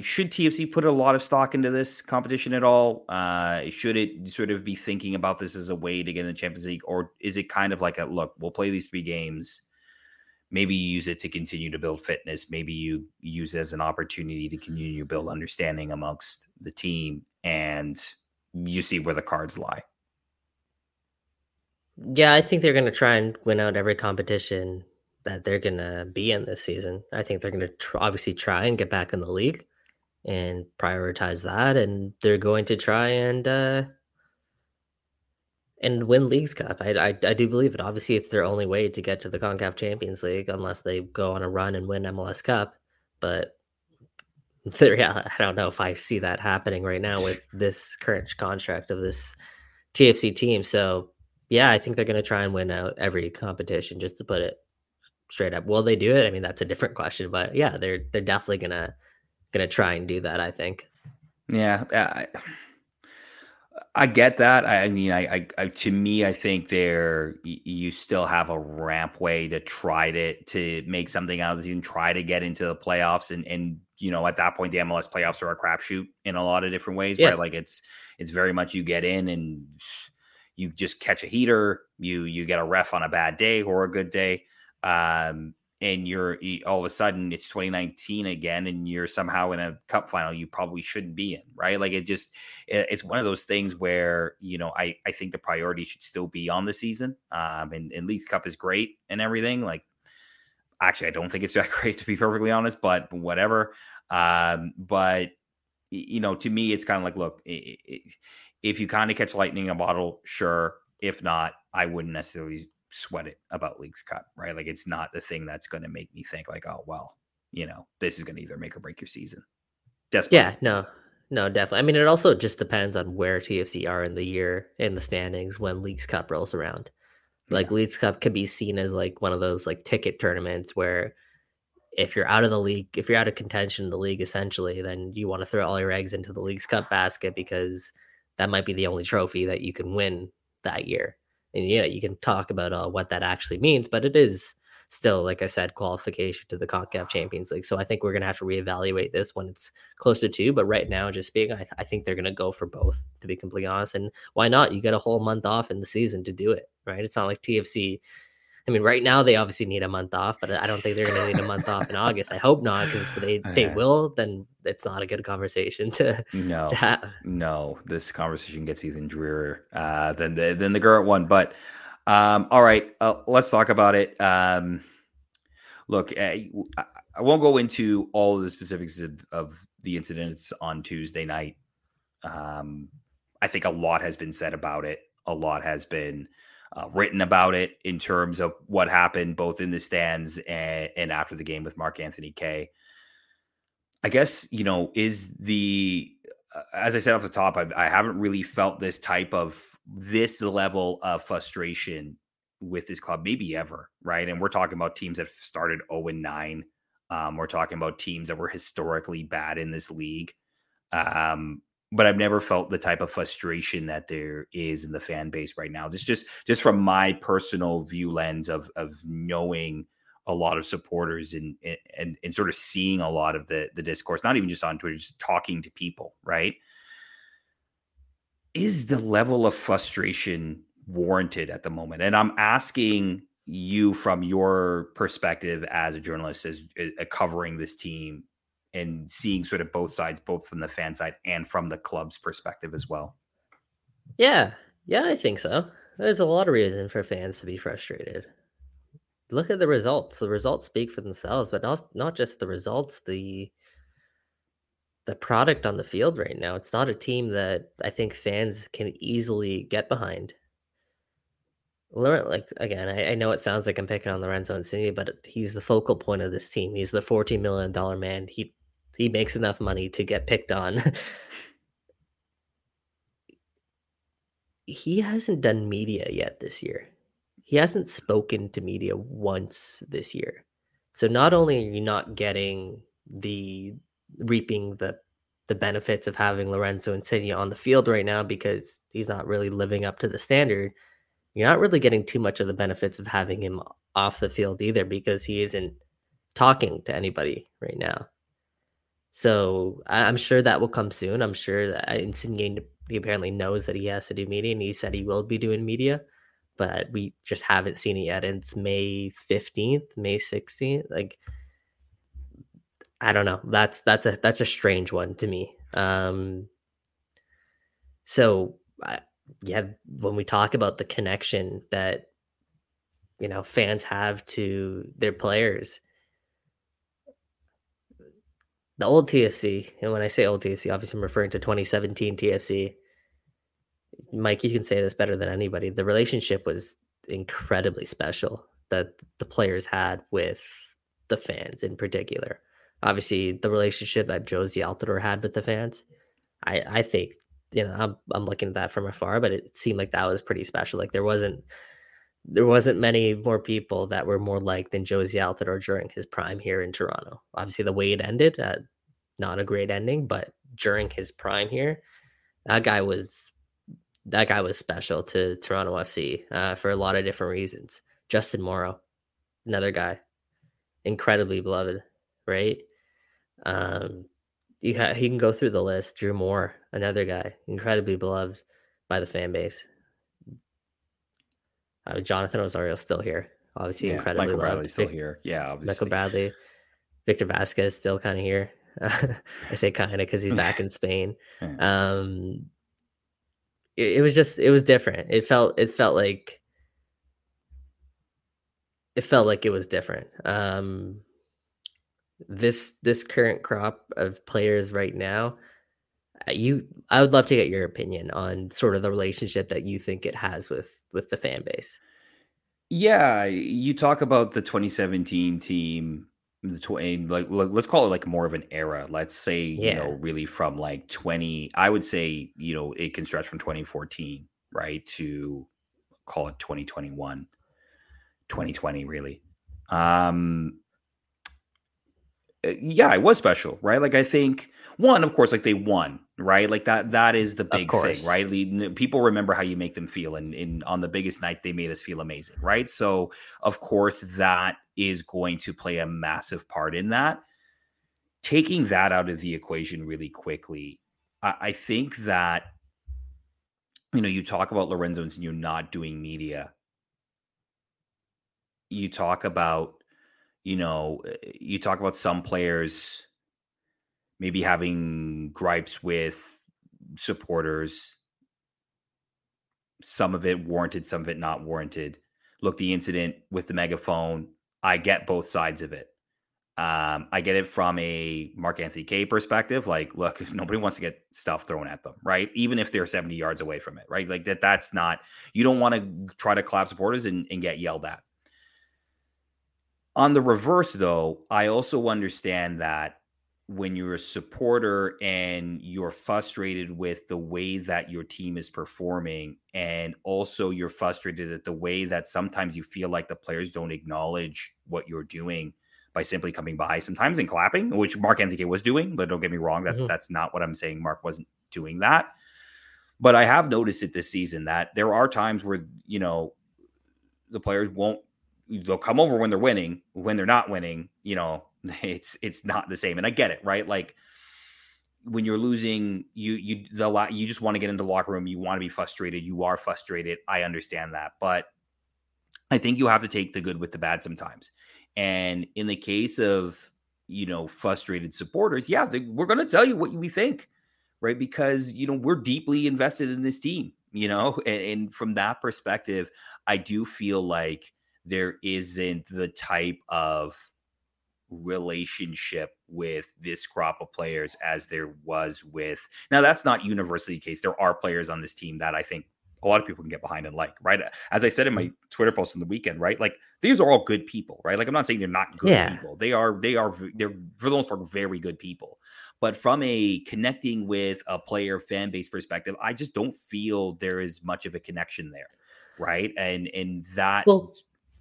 should TFC put a lot of stock into this competition at all? Uh, should it sort of be thinking about this as a way to get in the Champions League, or is it kind of like a look? We'll play these three games maybe you use it to continue to build fitness maybe you use it as an opportunity to continue to build understanding amongst the team and you see where the cards lie yeah i think they're going to try and win out every competition that they're going to be in this season i think they're going to tr- obviously try and get back in the league and prioritize that and they're going to try and uh and win Leagues Cup. I, I, I do believe it. Obviously, it's their only way to get to the Concacaf Champions League, unless they go on a run and win MLS Cup. But yeah, I don't know if I see that happening right now with this current contract of this TFC team. So yeah, I think they're going to try and win out every competition. Just to put it straight up, will they do it? I mean, that's a different question, but yeah, they're they're definitely gonna gonna try and do that. I think. Yeah. I I get that. I mean, I, I, I, to me, I think there you still have a ramp way to try to to make something out of the season, try to get into the playoffs, and and you know at that point the MLS playoffs are a crapshoot in a lot of different ways. Yeah. Right, like it's it's very much you get in and you just catch a heater, you you get a ref on a bad day or a good day, um, and you're all of a sudden it's 2019 again and you're somehow in a cup final you probably shouldn't be in right? Like it just it's one of those things where you know i i think the priority should still be on the season um and, and leagues cup is great and everything like actually i don't think it's that great to be perfectly honest but whatever um but you know to me it's kind of like look if you kind of catch lightning in a bottle sure if not i wouldn't necessarily sweat it about Leagues Cup, right? Like it's not the thing that's going to make me think like, oh well, you know, this is going to either make or break your season. Desperately. Yeah, no, no, definitely. I mean, it also just depends on where TFC are in the year in the standings when Leagues Cup rolls around. Like yeah. Leagues Cup could be seen as like one of those like ticket tournaments where if you're out of the league, if you're out of contention in the league, essentially, then you want to throw all your eggs into the Leagues Cup basket because that might be the only trophy that you can win that year and yeah, you can talk about uh, what that actually means, but it is still, like I said, qualification to the CONCACAF Champions League. So I think we're going to have to reevaluate this when it's closer to. But right now, just speaking, I, th- I think they're going to go for both, to be completely honest. And why not? You get a whole month off in the season to do it, right? It's not like TFC I mean, right now they obviously need a month off, but I don't think they're going to need a month off in August. I hope not, because if they they will, then it's not a good conversation to no to have. no. This conversation gets even drearier uh, than the than the current one. But um, all right, uh, let's talk about it. Um, look, uh, I won't go into all of the specifics of, of the incidents on Tuesday night. Um, I think a lot has been said about it. A lot has been uh, written about it in terms of what happened both in the stands and, and after the game with Mark Anthony Kaye. I guess, you know, is the, uh, as I said off the top, I, I haven't really felt this type of this level of frustration with this club, maybe ever, right? And we're talking about teams that started 0 and 9. Um, we're talking about teams that were historically bad in this league. Um, but I've never felt the type of frustration that there is in the fan base right now. Just just just from my personal view lens of of knowing a lot of supporters and and and sort of seeing a lot of the the discourse, not even just on Twitter, just talking to people, right? Is the level of frustration warranted at the moment? And I'm asking you from your perspective as a journalist, as, as uh, covering this team and seeing sort of both sides, both from the fan side and from the club's perspective as well. Yeah, yeah, I think so. There's a lot of reason for fans to be frustrated. Look at the results. The results speak for themselves, but not not just the results, the the product on the field right now. It's not a team that I think fans can easily get behind. Like again, I, I know it sounds like I'm picking on Lorenzo Insigne, but he's the focal point of this team. He's the 14 million dollar man. He he makes enough money to get picked on. he hasn't done media yet this year. He hasn't spoken to media once this year. So not only are you not getting the reaping the the benefits of having Lorenzo Insigne on the field right now because he's not really living up to the standard, you're not really getting too much of the benefits of having him off the field either because he isn't talking to anybody right now. So I'm sure that will come soon. I'm sure that uh, Insigne he apparently knows that he has to do media, and he said he will be doing media, but we just haven't seen it yet. And it's May 15th, May 16th. Like I don't know. That's that's a that's a strange one to me. Um, so I, yeah, when we talk about the connection that you know fans have to their players the old TFC, and when I say old TFC, obviously I'm referring to 2017 TFC. Mike, you can say this better than anybody. The relationship was incredibly special that the players had with the fans in particular. Obviously, the relationship that Jozy Altidore had with the fans, I, I think, you know, I'm, I'm looking at that from afar, but it seemed like that was pretty special. Like there wasn't, there wasn't many more people that were more like than Jozy Altidore during his prime here in Toronto. Obviously, the way it ended, uh, not a great ending, but during his prime here, that guy was that guy was special to Toronto FC uh, for a lot of different reasons. Justin Morrow, another guy, incredibly beloved, right? Um, you ha- he can go through the list. Drew Moor, another guy, incredibly beloved by the fan base. Uh, Jonathan Osorio still here. obviously Yeah, incredibly Michael loved. Bradley's still Vic- here. Yeah, Michael. Bradley, Victor Vazquez still kind of here. I say kind of because he's back in Spain. Um, it, it was just it was different. It felt it felt like it felt like it was different. Um, this this current crop of players right now, uh, you I would love to get your opinion on sort of the relationship that you think it has with with the fan base. Yeah, you talk about the 2017 team, the tw- and like like, let's call it like more of an era. Let's say you know Yeah. really from like 20. I would say you know it can stretch from 2014 right to call it 2021, 2020 really. Um, uh, yeah, it was special, right? Like I think one, of course, like they won, right? Like that that is the big thing, right? People remember how you make them feel, and, and on the biggest night, they made us feel amazing, right? So of course, that is going to play a massive part in that. Taking that out of the equation really quickly, I, I think that you know you talk about Lorenzo and you're not doing media. You talk about you know, uh, you talk about some players maybe having gripes with supporters. Some of it warranted, some of it not warranted. Look, the incident with the megaphone, I get both sides of it. Um, I get it from a Mark Anthony Kaye perspective. Like, look, nobody wants to get stuff thrown at them, right? Even if they're 70 yards away from it, right? Like that, that's not, you don't want to try to clap supporters and, and get yelled at. On the reverse, though, I also understand that when you're a supporter and you're frustrated with the way that your team is performing, and also you're frustrated at the way that sometimes you feel like the players don't acknowledge what you're doing by simply coming by sometimes and clapping, which Mark Anthony was doing. But don't get me wrong, that Mhm. that's not what I'm saying. Mark wasn't doing that. But I have noticed it this season that there are times where, you know, the players won't they'll come over when they're winning when they're not winning you know it's it's not the same and i get it right? Like when you're losing you you the lot you just want to get into the locker room you want to be frustrated you are frustrated i understand that but i think you have to take the good with the bad sometimes and in the case of you know frustrated supporters yeah they, we're going to tell you what we think right? Because you know we're deeply invested in this team you know and, and from that perspective i do feel like there isn't the type of relationship with this crop of players as there was with now that's not universally the case there are players on this team that i think a lot of people can get behind and like right? As i said in my mm-hmm. twitter post on the weekend right? Like these are all good people right? Like i'm not saying they're not good Yeah. people. They are they are they're for the most part very good people. But from a connecting with a player fan base perspective i just don't feel there is much of a connection there right? And and that Well,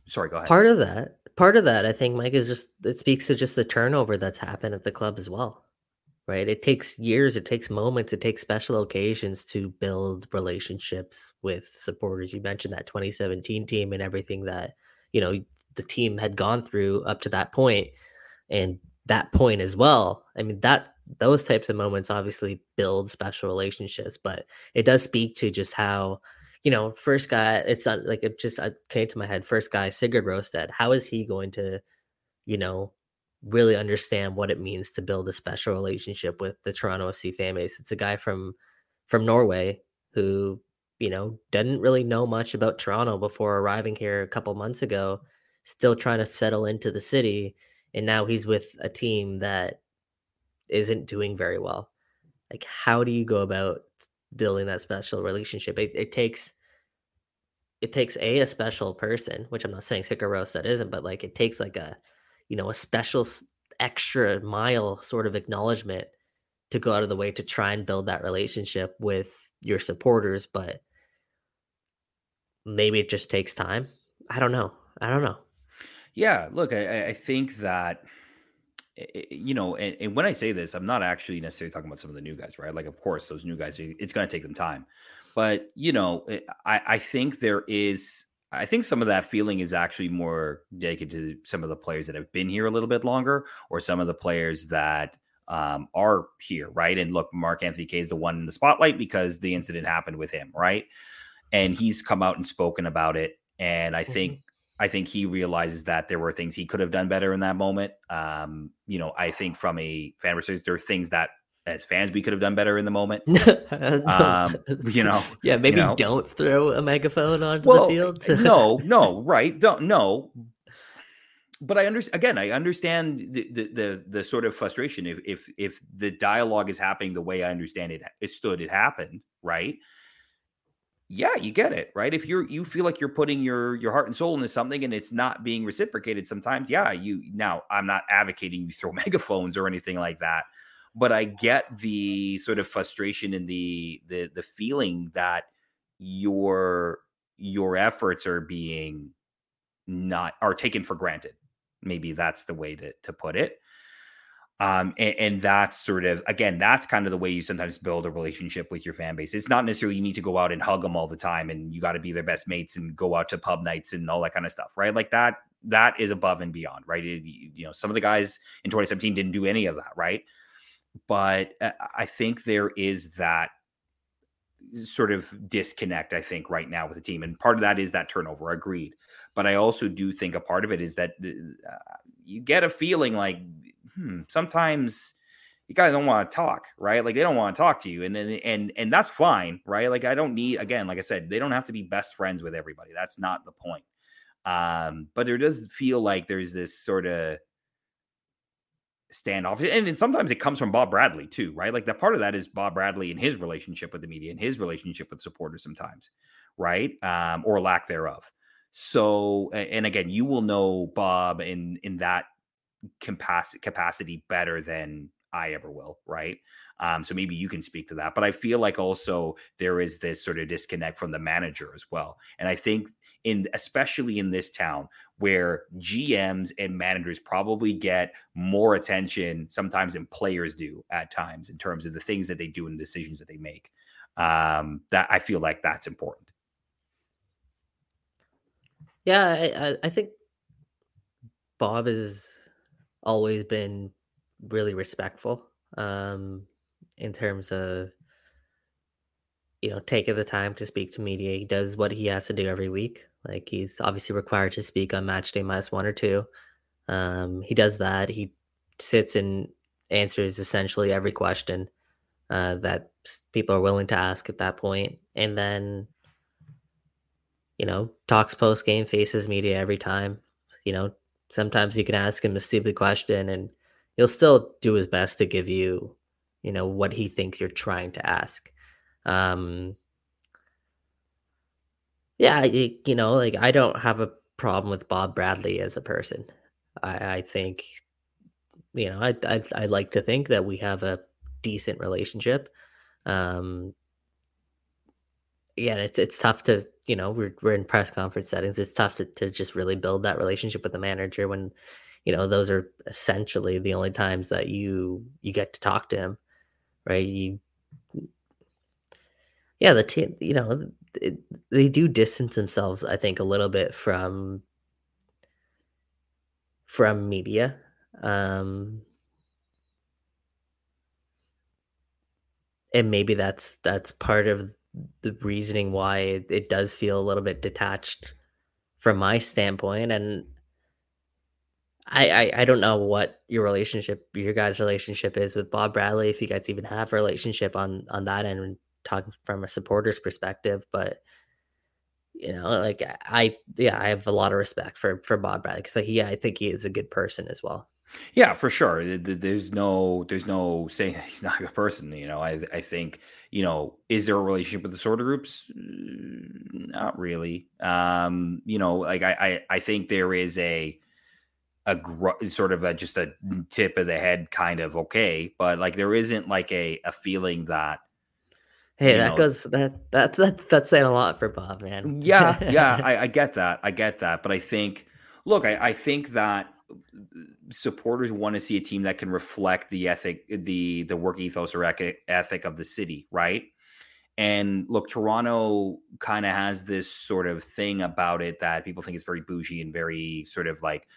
sorry go ahead. Part of that part of that i think mike is just it speaks to just the turnover that's happened at the club as well right? It takes years it takes moments it takes special occasions to build relationships with supporters. You mentioned that 2017 team and everything that you know the team had gone through up to that point and that point as well. I mean that's those types of moments obviously build special relationships but it does speak to just how you know, first guy, it's not like it just uh, came to my head. First guy, Sigurd Rosted. How is he going to, you know, really understand what it means to build a special relationship with the Toronto FC fan base? It's a guy from from Norway who, you know, didn't really know much about Toronto before arriving here a couple months ago, still trying to settle into the city, and now he's with a team that isn't doing very well. Like, how do you go about building that special relationship. It, it takes it takes a a special person, which I'm not saying Sigurd Rosted isn't, but like it takes like a you know a special extra mile sort of acknowledgement to go out of the way to try and build that relationship with your supporters. But maybe it just takes time. I don't know. I don't know. Yeah, look, I, I- think that Eh, eh, you know, and, and when I say this, I'm not actually necessarily talking about some of the new guys, right? Like, of course, those new guys, it's going to take them time, but you know, eh, I, I think there is, I think some of that feeling is actually more dedicated to some of the players that have been here a little bit longer, or some of the players that um, are here, right? And look, Mark Anthony Kaye is the one in the spotlight because the incident happened with him, right? And he's come out and spoken about it, and I think mm-hmm. I think he realizes that there were things he could have done better in that moment. Um, you know, I think from a fan perspective, there are things that as fans we could have done better in the moment. um, you know, yeah, maybe you know. don't throw a megaphone onto well, the field. no, no, right? Don't no. But I understand again. I understand the, the, the the sort of frustration if if if the dialogue is happening the way I understand it. It stood. It happened. Right yeah, you get it, right? If you're you feel like you're putting your your heart and soul into something and it's not being reciprocated sometimes, yeah, you now I'm not advocating you throw megaphones or anything like that, but I get the sort of frustration and the the the feeling that your your efforts are being not are taken for granted. Maybe that's the way to to put it. Um, and, and, that's sort of again, that's kind of the way you sometimes build a relationship with your fan base. It's not necessarily you need to go out and hug them all the time, and you got to be their best mates and go out to pub nights and all that kind of stuff, right? Like that, that is above and beyond, right? It, you know, some of the guys in 2017 didn't do any of that, right? But uh, I think there is that sort of disconnect, I think, right now with the team, and part of that is that turnover. Agreed, but I also do think a part of it is that uh, you get a feeling like hmm, sometimes you guys don't want to talk, right? Like they don't want to talk to you, and and and that's fine, right? Like I don't need again, like I said, they don't have to be best friends with everybody. That's not the point. Um, but there does feel like there's this sort of standoff, and, and sometimes it comes from Bob Bradley too, right? Like that part of that is Bob Bradley and his relationship with the media and his relationship with supporters sometimes, right? Um, or lack thereof. So, and again, you will know Bob in in that capacity capacity better than I ever will, right? Um, so maybe you can speak to that. But I feel like also there is this sort of disconnect from the manager as well. And I think in especially in this town where GMs and managers probably get more attention sometimes than players do at times in terms of the things that they do and decisions that they make. Um, that I feel like that's important. Yeah, I, I think Bob is always been really respectful um, in terms of you know taking the time to speak to media. He does what he has to do every week. Like he's obviously required to speak on match day minus one or two. Um, he does that. He sits and answers essentially every question uh, that people are willing to ask at that point, and then you know talks post game, faces media every time. You know sometimes you can ask him a stupid question and he'll still do his best to give you you know what he thinks you're trying to ask. Um yeah you, you know like i don't have a problem with bob bradley as a person. I i think you know i i, I like to think that we have a decent relationship. Um yeah it's it's tough to you know we're we're in press conference settings it's tough to, to just really build that relationship with the manager when you know those are essentially the only times that you you get to talk to him right? You yeah the team you know it, they do distance themselves i think a little bit from from media um and maybe that's that's part of the reasoning why it, does feel a little bit detached from my standpoint and I, I, I don't know what your relationship your guys relationship is with bob bradley if you guys even have a relationship on on that end talking from a supporter's perspective but you know like i yeah i have a lot of respect for for bob bradley because like, yeah i think he is a good person as well yeah, for sure. There's no, there's no saying he's not a good person. You know, I, I think, you know, is there a relationship with the sort of groups? Not really. Um, you know, like I, I, I think there is a, a gr- sort of a just a tip of the head kind of okay, but like there isn't like a a feeling that. Hey, that know, goes that that that that's saying a lot for Bob, man. yeah, yeah, I, I get that, I get that, but I think, look, I, I think that supporters want to see a team that can reflect the ethic, the the work ethos or ethic of the city, right? And look, Toronto kind of has this sort of thing about it that people think is very bougie and very sort of like,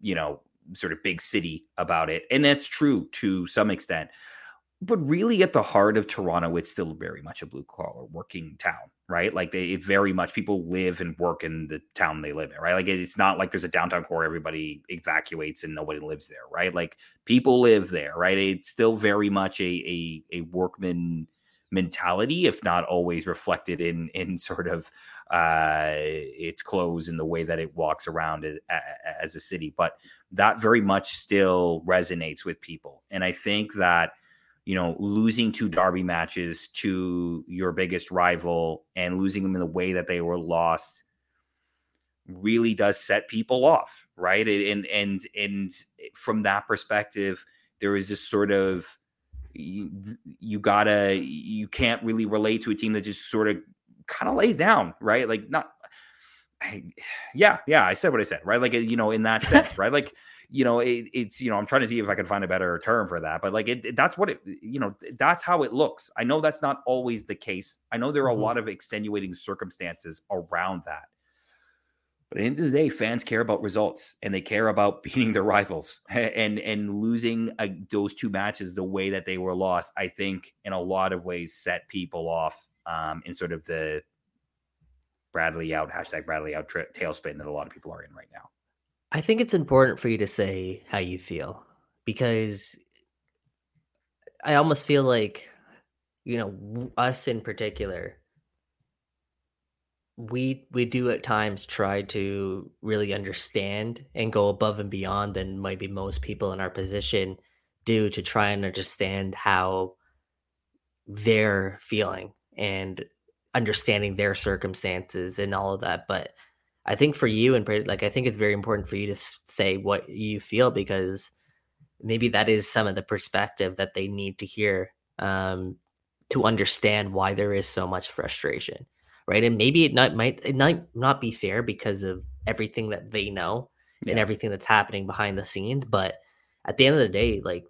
you know, sort of big city about it. And that's true to some extent. But really at the heart of Toronto, it's still very much a blue collar working town, right? Like they it very much people live and work in the town they live in, right? Like it's not like there's a downtown core, everybody evacuates and nobody lives there, right? Like people live there, right? It's still very much a a, a workman mentality, if not always reflected in in sort of uh, its clothes and the way that it walks around as a city. But that very much still resonates with people, and I think that you know, losing two derby matches to your biggest rival and losing them in the way that they were lost really does set people off, right? And and and from that perspective, there is this sort of you, you gotta you can't really relate to a team that just sort of kind of lays down, right? Like not I, yeah, yeah, I said what I said, right? Like you know, in that sense, right? Like you know, it, it's you know, I'm trying to see if I can find a better term for that, but like it, that's what it, you know, that's how it looks. I know that's not always the case. I know there are mm-hmm. a lot of extenuating circumstances around that. But at the end of the day, fans care about results and they care about beating their rivals and and losing those two matches the way that they were lost. I think in a lot of ways set people off um, in sort of the Bradley out hashtag Bradley out tra- tailspin that a lot of people are in right now. I think it's important for you to say how you feel because I almost feel like, you know, us in particular, we we do at times try to really understand and go above and beyond than maybe most people in our position do to try and understand how they're feeling and understanding their circumstances and all of that but I think for you and like I think it's very important for you to say what you feel because maybe that is some of the perspective that they need to hear um, to understand why there is so much frustration, right? And maybe it not might it might not be fair because of everything that they know yeah. and everything that's happening behind the scenes, but at the end of the day, like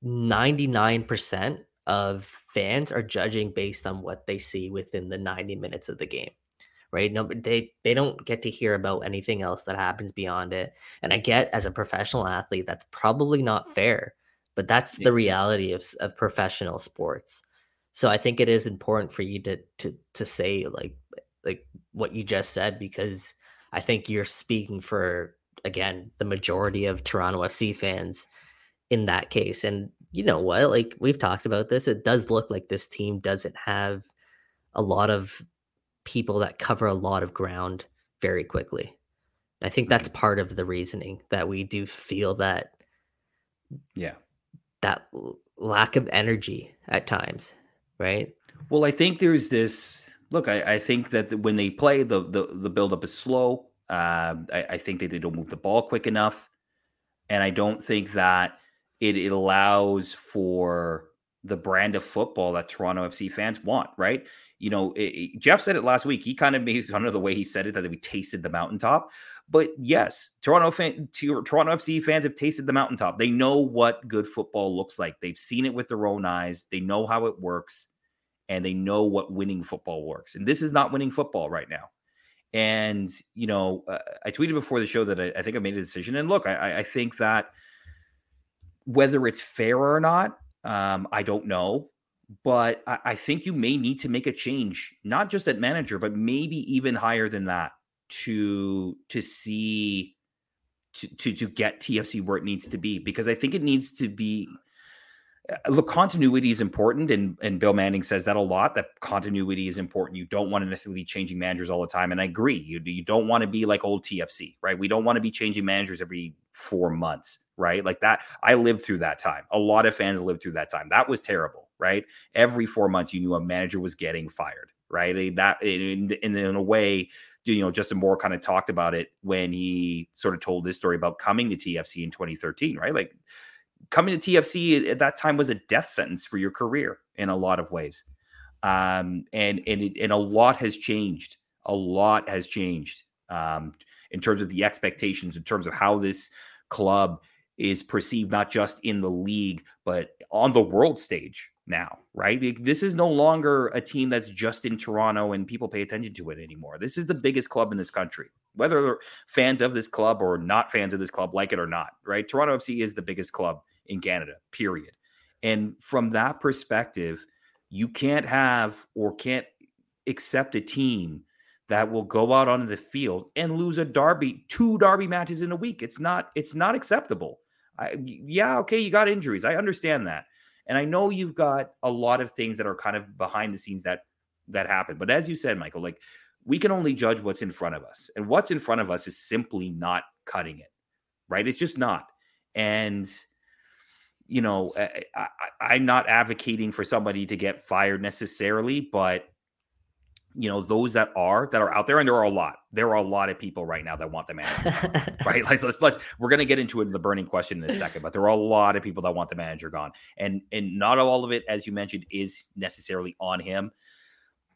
ninety nine percent of fans are judging based on what they see within the ninety minutes of the game right? No, they they don't get to hear about anything else that happens beyond it. And I get as a professional athlete, that's probably not fair, but that's the reality of of professional sports. So I think it is important for you to to to say like like what you just said because I think you're speaking for again the majority of Toronto FC fans in that case. And you know what? Like we've talked about this, it does look like this team doesn't have a lot of people that cover a lot of ground very quickly. I think that's mm-hmm. part of the reasoning that we do feel that yeah, that lack of energy at times, right? Well, I think there's this look, I, I think that when they play, the the, the buildup is slow. Uh, I, I, think that they don't move the ball quick enough. And I don't think that it, it allows for the brand of football that Toronto FC fans want, right? You know, it, it, Jeff said it last week. He kind of made of the way he said it that we tasted the mountaintop. But yes, Toronto fan, Toronto FC fans have tasted the mountaintop. They know what good football looks like. They've seen it with their own eyes. They know how it works, and they know what winning football works. And this is not winning football right now. And you know, uh, I tweeted before the show that I, I, think I made a decision. And look, I, I think that whether it's fair or not, um, I don't know but I, I, think you may need to make a change, not just at manager, but maybe even higher than that to to see to to, to get TFC where it needs to be because I think it needs to be uh, look continuity is important and and Bill Manning says that a lot that continuity is important. You don't want to necessarily be changing managers all the time and I agree you you don't want to be like old TFC right? We don't want to be changing managers every 4 months right? Like that I lived through that time. A lot of fans lived through that time. That was terrible right every 4 months you knew a manager was getting fired right that in, in, in a way you know Justin Morrow kind of talked about it when he sort of told this story about coming to TFC in 2013 right like coming to TFC at that time was a death sentence for your career in a lot of ways. Um, and and it, and a lot has changed. A lot has changed um, in terms of the expectations, in terms of how this club is perceived, not just in the league but on the world stage now. Right? This is no longer a team that's just in Toronto and people pay attention to it anymore. This is the biggest club in this country, whether fans of this club or not fans of this club like it or not. Right? Toronto FC is the biggest club in Canada, period. And from that perspective, you can't have or can't accept a team that will go out onto the field and lose a derby, two derby matches in a week. It's not it's not acceptable. I, yeah, okay, you got injuries. I understand that. And I know you've got a lot of things that are kind of behind the scenes that that happen. But as you said, Michael, like we can only judge what's in front of us. And what's in front of us is simply not cutting it. Right? It's just not. And you know, I, am not advocating for somebody to get fired necessarily, but you know, those that are that are out there, and there are a lot. There are a lot of people right now that want the manager, gone, right? Like let's let's we're gonna get into it in the burning question in a second, but there are a lot of people that want the manager gone, and and not all of it, as you mentioned, is necessarily on him,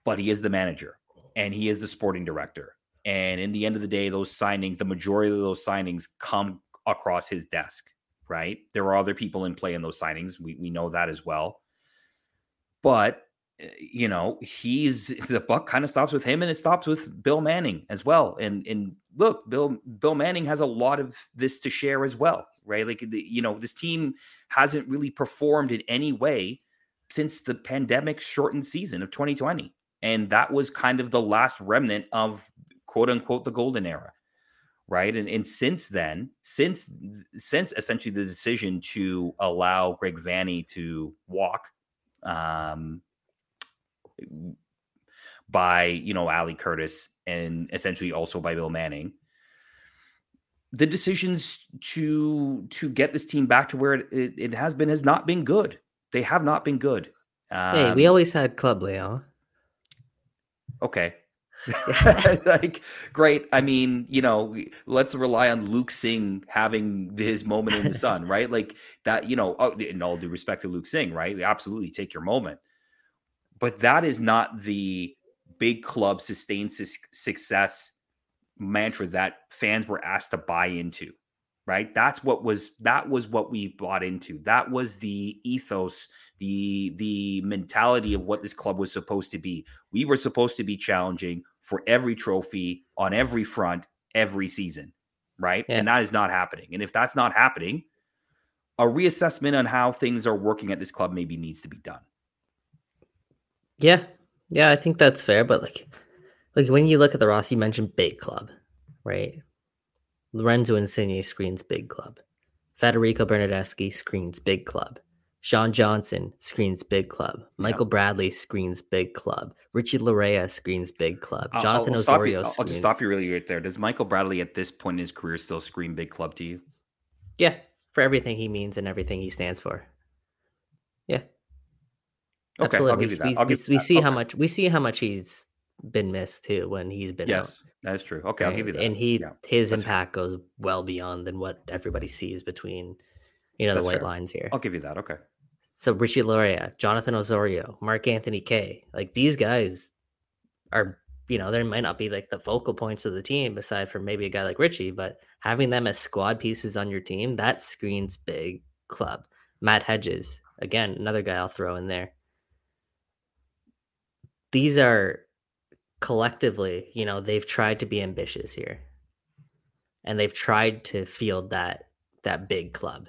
but he is the manager and he is the sporting director. And in the end of the day, those signings, the majority of those signings come across his desk right? There are other people in play in those signings. We we know that as well. But you know, he's the buck kind of stops with him and it stops with Bill Manning as well. And and look, Bill Bill Manning has a lot of this to share as well, right? Like the, you know, this team hasn't really performed in any way since the pandemic shortened season of 2020. And that was kind of the last remnant of quote unquote the golden era right? And and since then, since since essentially the decision to allow Greg Vanney to walk, um, by you know Ali Curtis and essentially also by Bill Manning, the decisions to to get this team back to where it, it, it has been has not been good. They have not been good. Um, hey, we um always had Club Leon. Okay, like great. I mean, you know, let's rely on Luke Singh having his moment in the sun, right? Like that, you know, oh, in all due respect to Luke Singh, right? Absolutely take your moment. But that is not the big club sustained su- success mantra that fans were asked to buy into, right? That's what was that was what we bought into. That was the ethos the the mentality of what this club was supposed to be. We were supposed to be challenging for every trophy on every front every season, right? Yeah. And that is not happening. And if that's not happening, a reassessment on how things are working at this club maybe needs to be done. Yeah. Yeah, I think that's fair, but like like when you look at the Ross, you mentioned big club, right? Lorenzo Insigne screens big club. Federico Bernardeschi screens big club. Sean Johnson screens Big Club. Michael yep. Bradley screens Big Club. Richie Laryea screens Big Club. Jonathan I'll, I'll Osorio. I'll, I'll, just stop you really right there. Does Michael Bradley at this point in his career still scream Big Club to you? Yeah, for everything he means and everything he stands for. Yeah. Okay, Absolutely. we, we, we, we see okay. how much we see how much he's been missed too when he's been yes, out. that is true. Okay, right? I'll give you that. And he yeah, his impact fair. goes well beyond than what everybody sees between you know that's the white fair. lines here. I'll give you that. Okay. So Richie Laryea, Jonathan Osorio, Mark Anthony Kaye, like these guys are, you know, they might not be like the focal points of the team aside from maybe a guy like Richie, but having them as squad pieces on your team, that screens big club. Matt Hedges, again, another guy I'll throw in there. These are collectively, you know, they've tried to be ambitious here. And they've tried to field that that big club.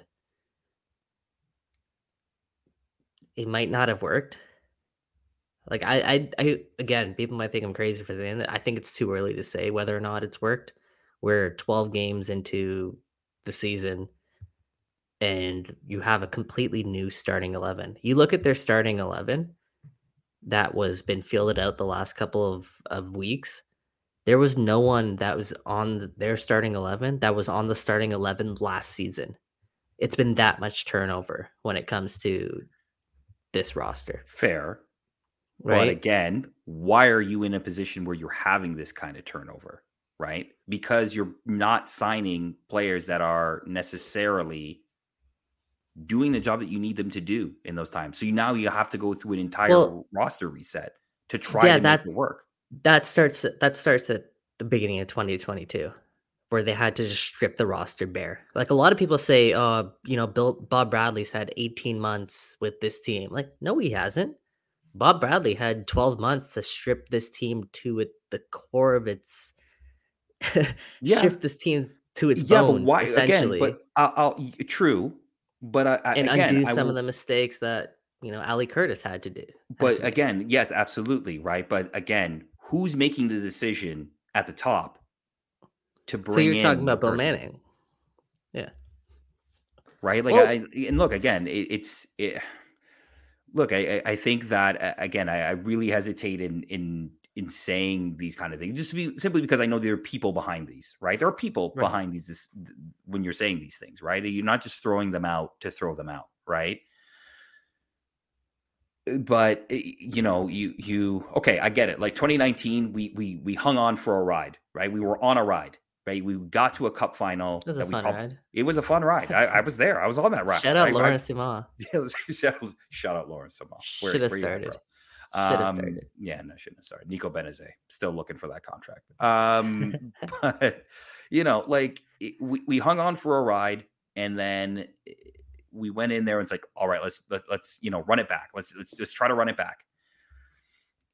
it might not have worked. Like I, I, I again, people might think I'm crazy for saying that. I think it's too early to say whether or not it's worked. We're 12 games into the season, and you have a completely new starting 11. You look at their starting 11 that was been fielded out the last couple of, of weeks. There was no one that was on their starting 11 that was on the starting 11 last season. It's been that much turnover when it comes to this roster. Fair. Right? But again, why are you in a position where you're having this kind of turnover? Right? Because you're not signing players that are necessarily doing the job that you need them to do in those times. So you, now you have to go through an entire well, roster reset to try yeah, to that, make it work. That starts that starts at the beginning of 2022 where they had to just strip the roster bare. Like a lot of people say, uh, you know, Bill Bob Bradley's had 18 months with this team. Like, no, he hasn't. Bob Bradley had 12 months to strip this team to it, the core of its yeah. shift this team to its yeah, bones, but why, essentially. Again, but I'll, I'll, true, but I, I and again, undo some will- of the mistakes that you know Ali Curtis had to do. But to again, yes, absolutely, right. But again, who's making the decision at the top to bring so you're in talking about Bill Manning, yeah, right? Like, Well- I and look again, it, it's it, look, I I- think that again, I, I really hesitate in in in saying these kind of things just be, simply because I know there are people behind these, right? There are people Right. behind these this, when you're saying these things, right? You're not just throwing them out to throw them out, right? Uh, but uh, you know you you okay i get it like 2019 we we we hung on for a ride right we were on a ride right we got to a cup final It was a fun prob- ride. it was a fun ride I, I was there i was on that ride Shout out I- Sima. yeah, shout, out- shout out Laurent Ciman. Shoulda where you started. Um. Yeah, no, shouldn't have started. Nico Benezet, still looking for that contract. Um, but you know, like it, we, we hung on for a ride, and then eh, we went in there and it's like, all right, let's let, let's you know run it back. Let's let's just try to run it back.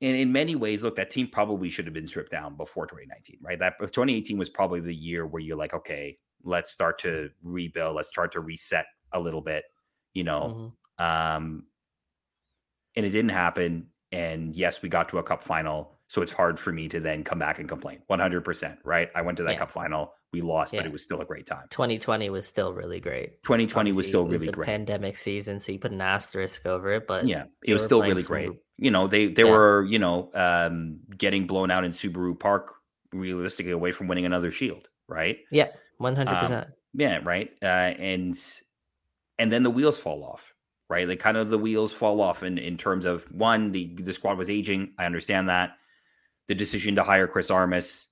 And in many ways, look, that team probably should have been stripped down before 2019, right? That 2018 was probably the year where you're like, okay, let's start to rebuild, let's start to reset a little bit, you know. Mhm. Um, and it didn't happen. And yes, we got to a cup final. So it's hard for me to then come back and complain. 100%, right? I went to that Yeah. cup final. We lost, but it was still a great time. 2020 was still really great. 2020 was Obviously, still it was really a great. pandemic season, so you put an asterisk over it. But yeah, it was still really great. gr- You know, they they Yeah. were, you know, um, getting blown out in Subaru Park realistically away from winning another shield, right? Yeah, 100. Um, percent Yeah, right. Uh, and and then the wheels fall off, right? Like kind of the wheels fall off in in terms of one, the the squad was aging. I understand that. The decision to hire Chris Armas,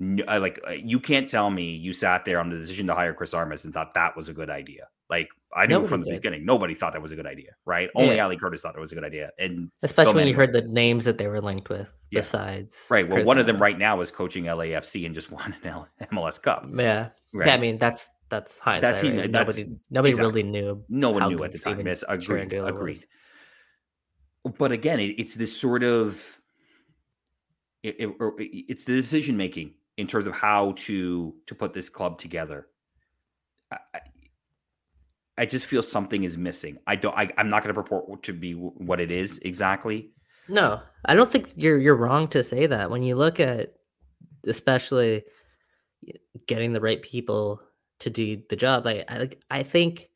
n- I like uh, you can't tell me you sat there on the decision to hire Chris Armas and thought that was a good idea. Like I knew Nobody from the did. beginning, nobody thought that was a good idea, right? Only Yeah. Ali Curtis thought it was a good idea, and Especially when you heard the names that they were linked with. Yeah. Besides, right. Well, Chris one of them right now is coaching LAFC and just won an L- MLS Cup. Yeah, Right. yeah. I mean, that's that's hindsight. he- right? that's- nobody nobody exactly. really knew. no one knew at the time. Yes, agreed. Cherundolo Agreed. was. But again, it, it's this sort of it, it- or it's the decision making in terms of how to to put this club together. I, I, just feel something is missing. I don't. I, I'm not going to purport to be what it is exactly. No, I don't think you're you're wrong to say that. When you look at, especially getting the right people to do the job, I I, like- I think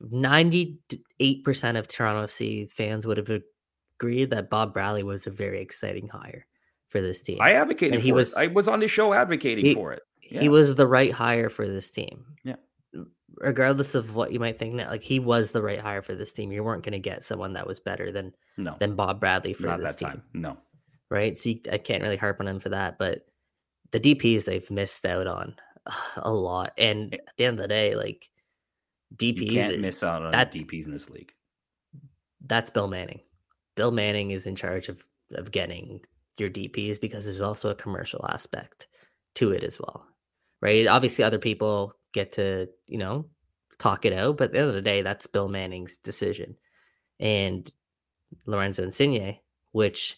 ninety eight percent of Toronto FC fans would have agreed that Bob Bradley was a very exciting hire for this team. I advocated And for he it. was- I was on the show advocating He- for it. he was the right hire for this team. Yeah. Mm, regardless of what you might think, now, like he was the right hire for this team. You weren't going to get someone that was better than No, than Bob Bradley for not this that team. time. No. right? So you, I can't really harp on him for that, but the DPS they've missed out on a lot. And Eh at the end of the day, like You DPS, can't miss out on that- DPs in this league. that's Bill Manning. Bill Manning is in charge of of getting your DPS because there's also a commercial aspect to it as well, right? Obviously, other people get to you know talk it out, but at the end of the day, that's Bill Manning's decision. And Lorenzo Insigne, which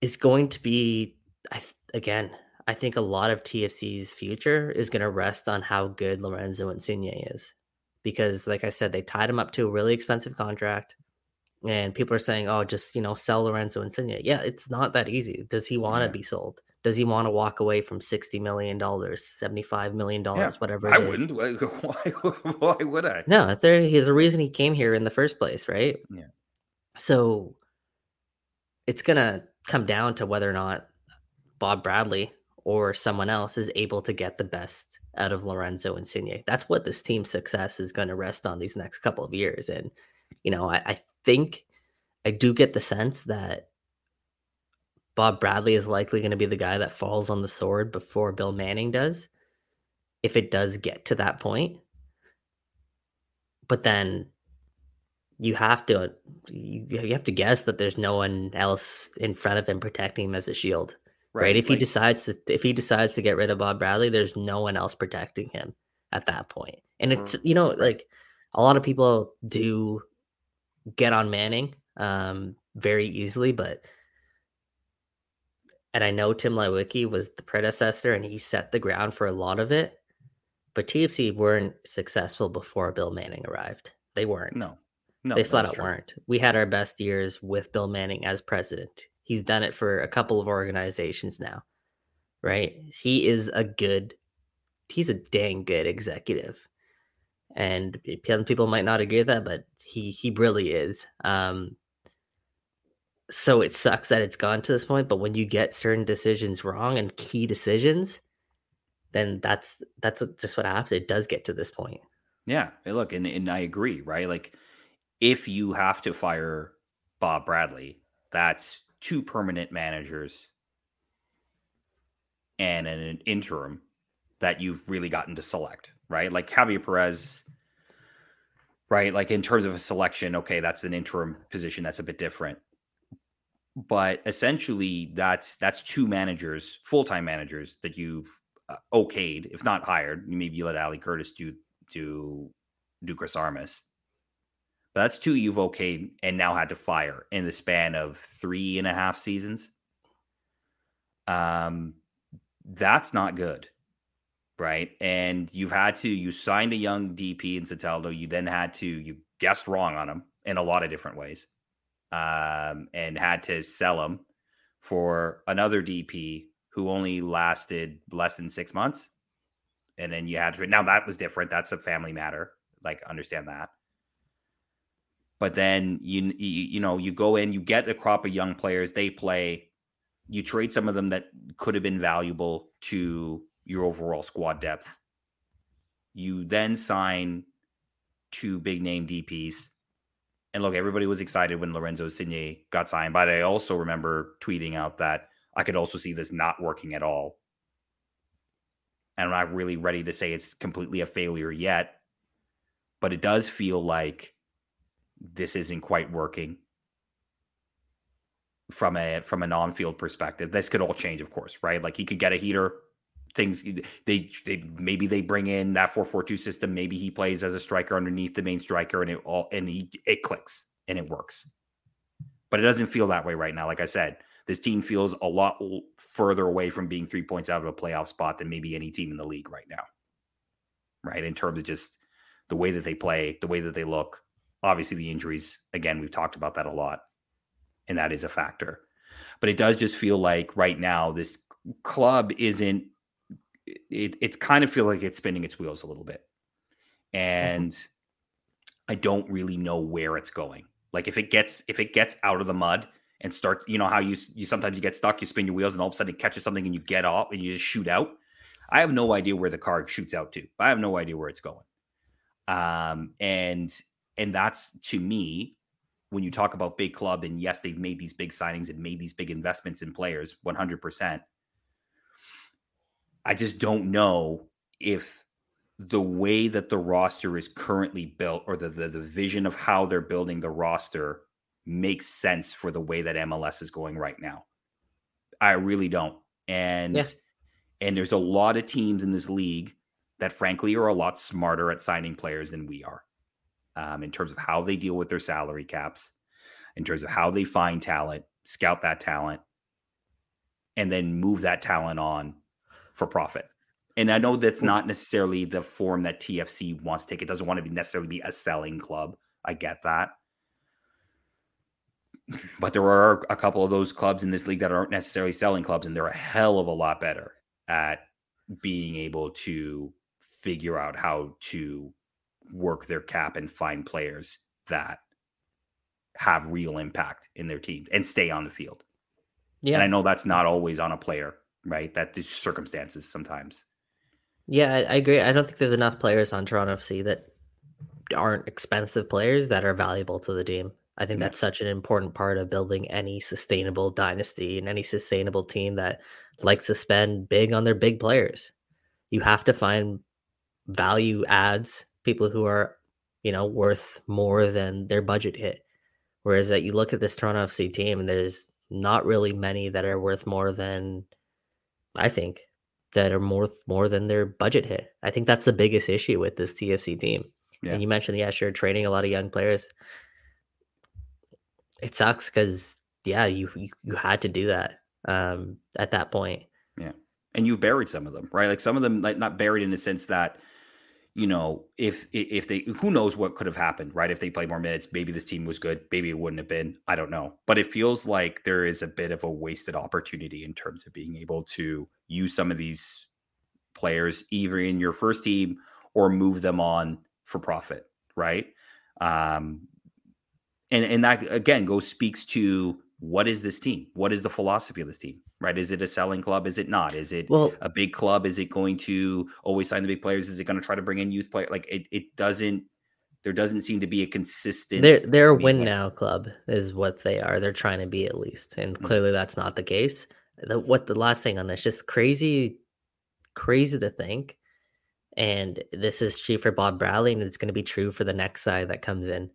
is going to be, I again, I think a lot of TFC's future is going to rest on how good Lorenzo Insigne is, because, like I said, they tied him up to a really expensive contract, and people are saying, "Oh, just you know, sell Lorenzo Insigne." Yeah, it's not that easy. Does he want to Yeah. be sold? Does he want to walk away from sixty million dollars, seventy-five million dollars, whatever? I it is? wouldn't. Why, why would I? No, there there's a reason he came here in the first place, right? Yeah. So it's gonna come down to whether or not Bob Bradley or someone else is able to get the best out of Lorenzo Insigne. That's what this team's success is going to rest on these next couple of years. And you know, I, I think I do get the sense that Bob Bradley is likely going to be the guy that falls on the sword before Bill Manning does, if it does get to that point but then you have to you, you have to guess that there's no one else in front of him protecting him as a shield right, if he decides to if he decides to get rid of bob bradley there's no one else protecting him at that point and it's Mm, you know like a lot of people do get on manning um very easily but and i know tim leiweke was the predecessor and he set the ground for a lot of it But TFC weren't successful before Bill Manning arrived. They weren't. No, no, they flat out true. weren't. We had our best years with Bill Manning as president. He's done it for a couple of organizations now, right? He is a good, he's a dang good executive, and people might not agree with that, but he he really is. Um, so it sucks that it's gone to this point, but when you get certain decisions wrong and key decisions, then that's that's what, just what happens. It does get to this point. Yeah, look, and and I agree, right? Like if you have to fire Bob Bradley, that's two permanent managers and an interim that you've really gotten to select, right? Like Javier Perez, right? Like in terms of a selection, okay, that's an interim position that's a bit different. But essentially, that's that's two managers, full time managers that you've uh, okayed, if not hired. Maybe you let Ali Curtis do do do Chris Armas. That's two you've okayed and now had to fire in the span of three and a half seasons. Um, that's not good, right? And you've had to you signed a young DP in Soteldo. You then had to you guessed wrong on him in a lot of different ways, um, and had to sell him for another DP who only lasted less than six months. And then you had to, now that was different. That's a family matter. Like, understand that. But then you, you, you know, you go in, you get a crop of young players, they play, you trade some of them that could have been valuable to your overall squad depth. You then sign two big name DPs. And look, everybody was excited when Lorenzo Insigne got signed, but I also remember tweeting out that I could also see this not working at all. And I'm not really ready to say it's completely a failure yet, but it does feel like this isn't quite working from a from a non-field perspective. This could all change, of course, right? Like he could get a heater. Things they they maybe they bring in that four four two system. Maybe he plays as a striker underneath the main striker, and it all and he it clicks and it works. But it doesn't feel that way right now. Like I said, this team feels a lot further away from being three points out of a playoff spot than maybe any team in the league right now. Right. In terms of just the way that they play, the way that they look. Obviously, the injuries, again, we've talked about that a lot, and that is a factor. But it does just feel like right now, this club isn't, it, it's kind of feel like it's spinning its wheels a little bit. Mm-hmm. And mm-hmm. I don't really know where it's going. Like if it gets if it gets out of the mud and start, you know, how you you sometimes you get stuck, you spin your wheels, and all of a sudden it catches something and you get off and you just shoot out. I have no idea where the car shoots out to. I have no idea where it's going. Um, and and that's to me, when you talk about big club, and yes, they've made these big signings and made these big investments in players, 100%. I just don't know if the way that the roster is currently built or the, the, the vision of how they're building the roster makes sense for the way that MLS is going right now. I really don't. And yeah. and there's a lot of teams in this league that frankly are a lot smarter at signing players than we are. Um, in terms of how they deal with their salary caps, in terms of how they find talent, scout that talent, and then move that talent on for profit. And I know that's not necessarily the form that TFC wants to take. It doesn't want to be necessarily be a selling club. I get that but there are a couple of those clubs in this league that aren't necessarily selling clubs, and they're a hell of a lot better at being able to figure out how to work their cap and find players that have real impact in their team and stay on the field. Yeah. And I know that's not always on a player, right? That the circumstances sometimes. Yeah, I, I agree. I don't think there's enough players on Toronto FC that aren't expensive players that are valuable to the team. I think that's such an important part of building any sustainable dynasty and any sustainable team that likes to spend big on their big players. You have to find value adds, people who are, you know, worth more than their budget hit. Whereas that you look at this Toronto FC team and there's not really many that are worth more than I think that are more more than their budget hit. I think that's the biggest issue with this TFC team. Yeah. And you mentioned, yes, you're training a lot of young players it sucks because yeah, you, you you had to do that um, at that point. Yeah, and you've buried some of them, right? Like some of them, like not buried in the sense that you know, if if they who knows what could have happened, right? If they played more minutes, maybe this team was good, maybe it wouldn't have been. I don't know. But it feels like there is a bit of a wasted opportunity in terms of being able to use some of these players either in your first team or move them on for profit, right? Um and and that again goes speaks to what is this team? What is the philosophy of this team? Right? Is it a selling club? Is it not? Is it Well, a big club? Is it going to always sign the big players? Is it going to try to bring in youth players? Like it, it doesn't. There doesn't seem to be a consistent. they're they're a win like- now club is what they are. They're trying to be at least, and Mhm. clearly that's not the case. The, what the last thing on this, just crazy, crazy to think, and this is true for Bob Bradley, and it's going to be true for the next side that comes in.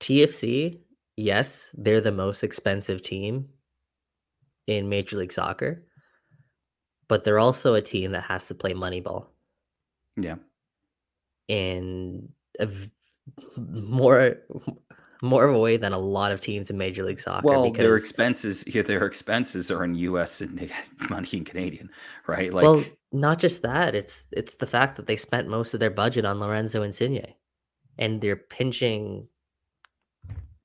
TFC, yes, they're the most expensive team in Major League Soccer, but they're also a team that has to play Moneyball Yeah. in a more more of a way than a lot of teams in Major League Soccer. Well, their expenses. Their expenses are in U.S. and money in Canadian, right? Like, well, not just that. It's it's the fact that they spent most of their budget on Lorenzo Insigne, and they're pinching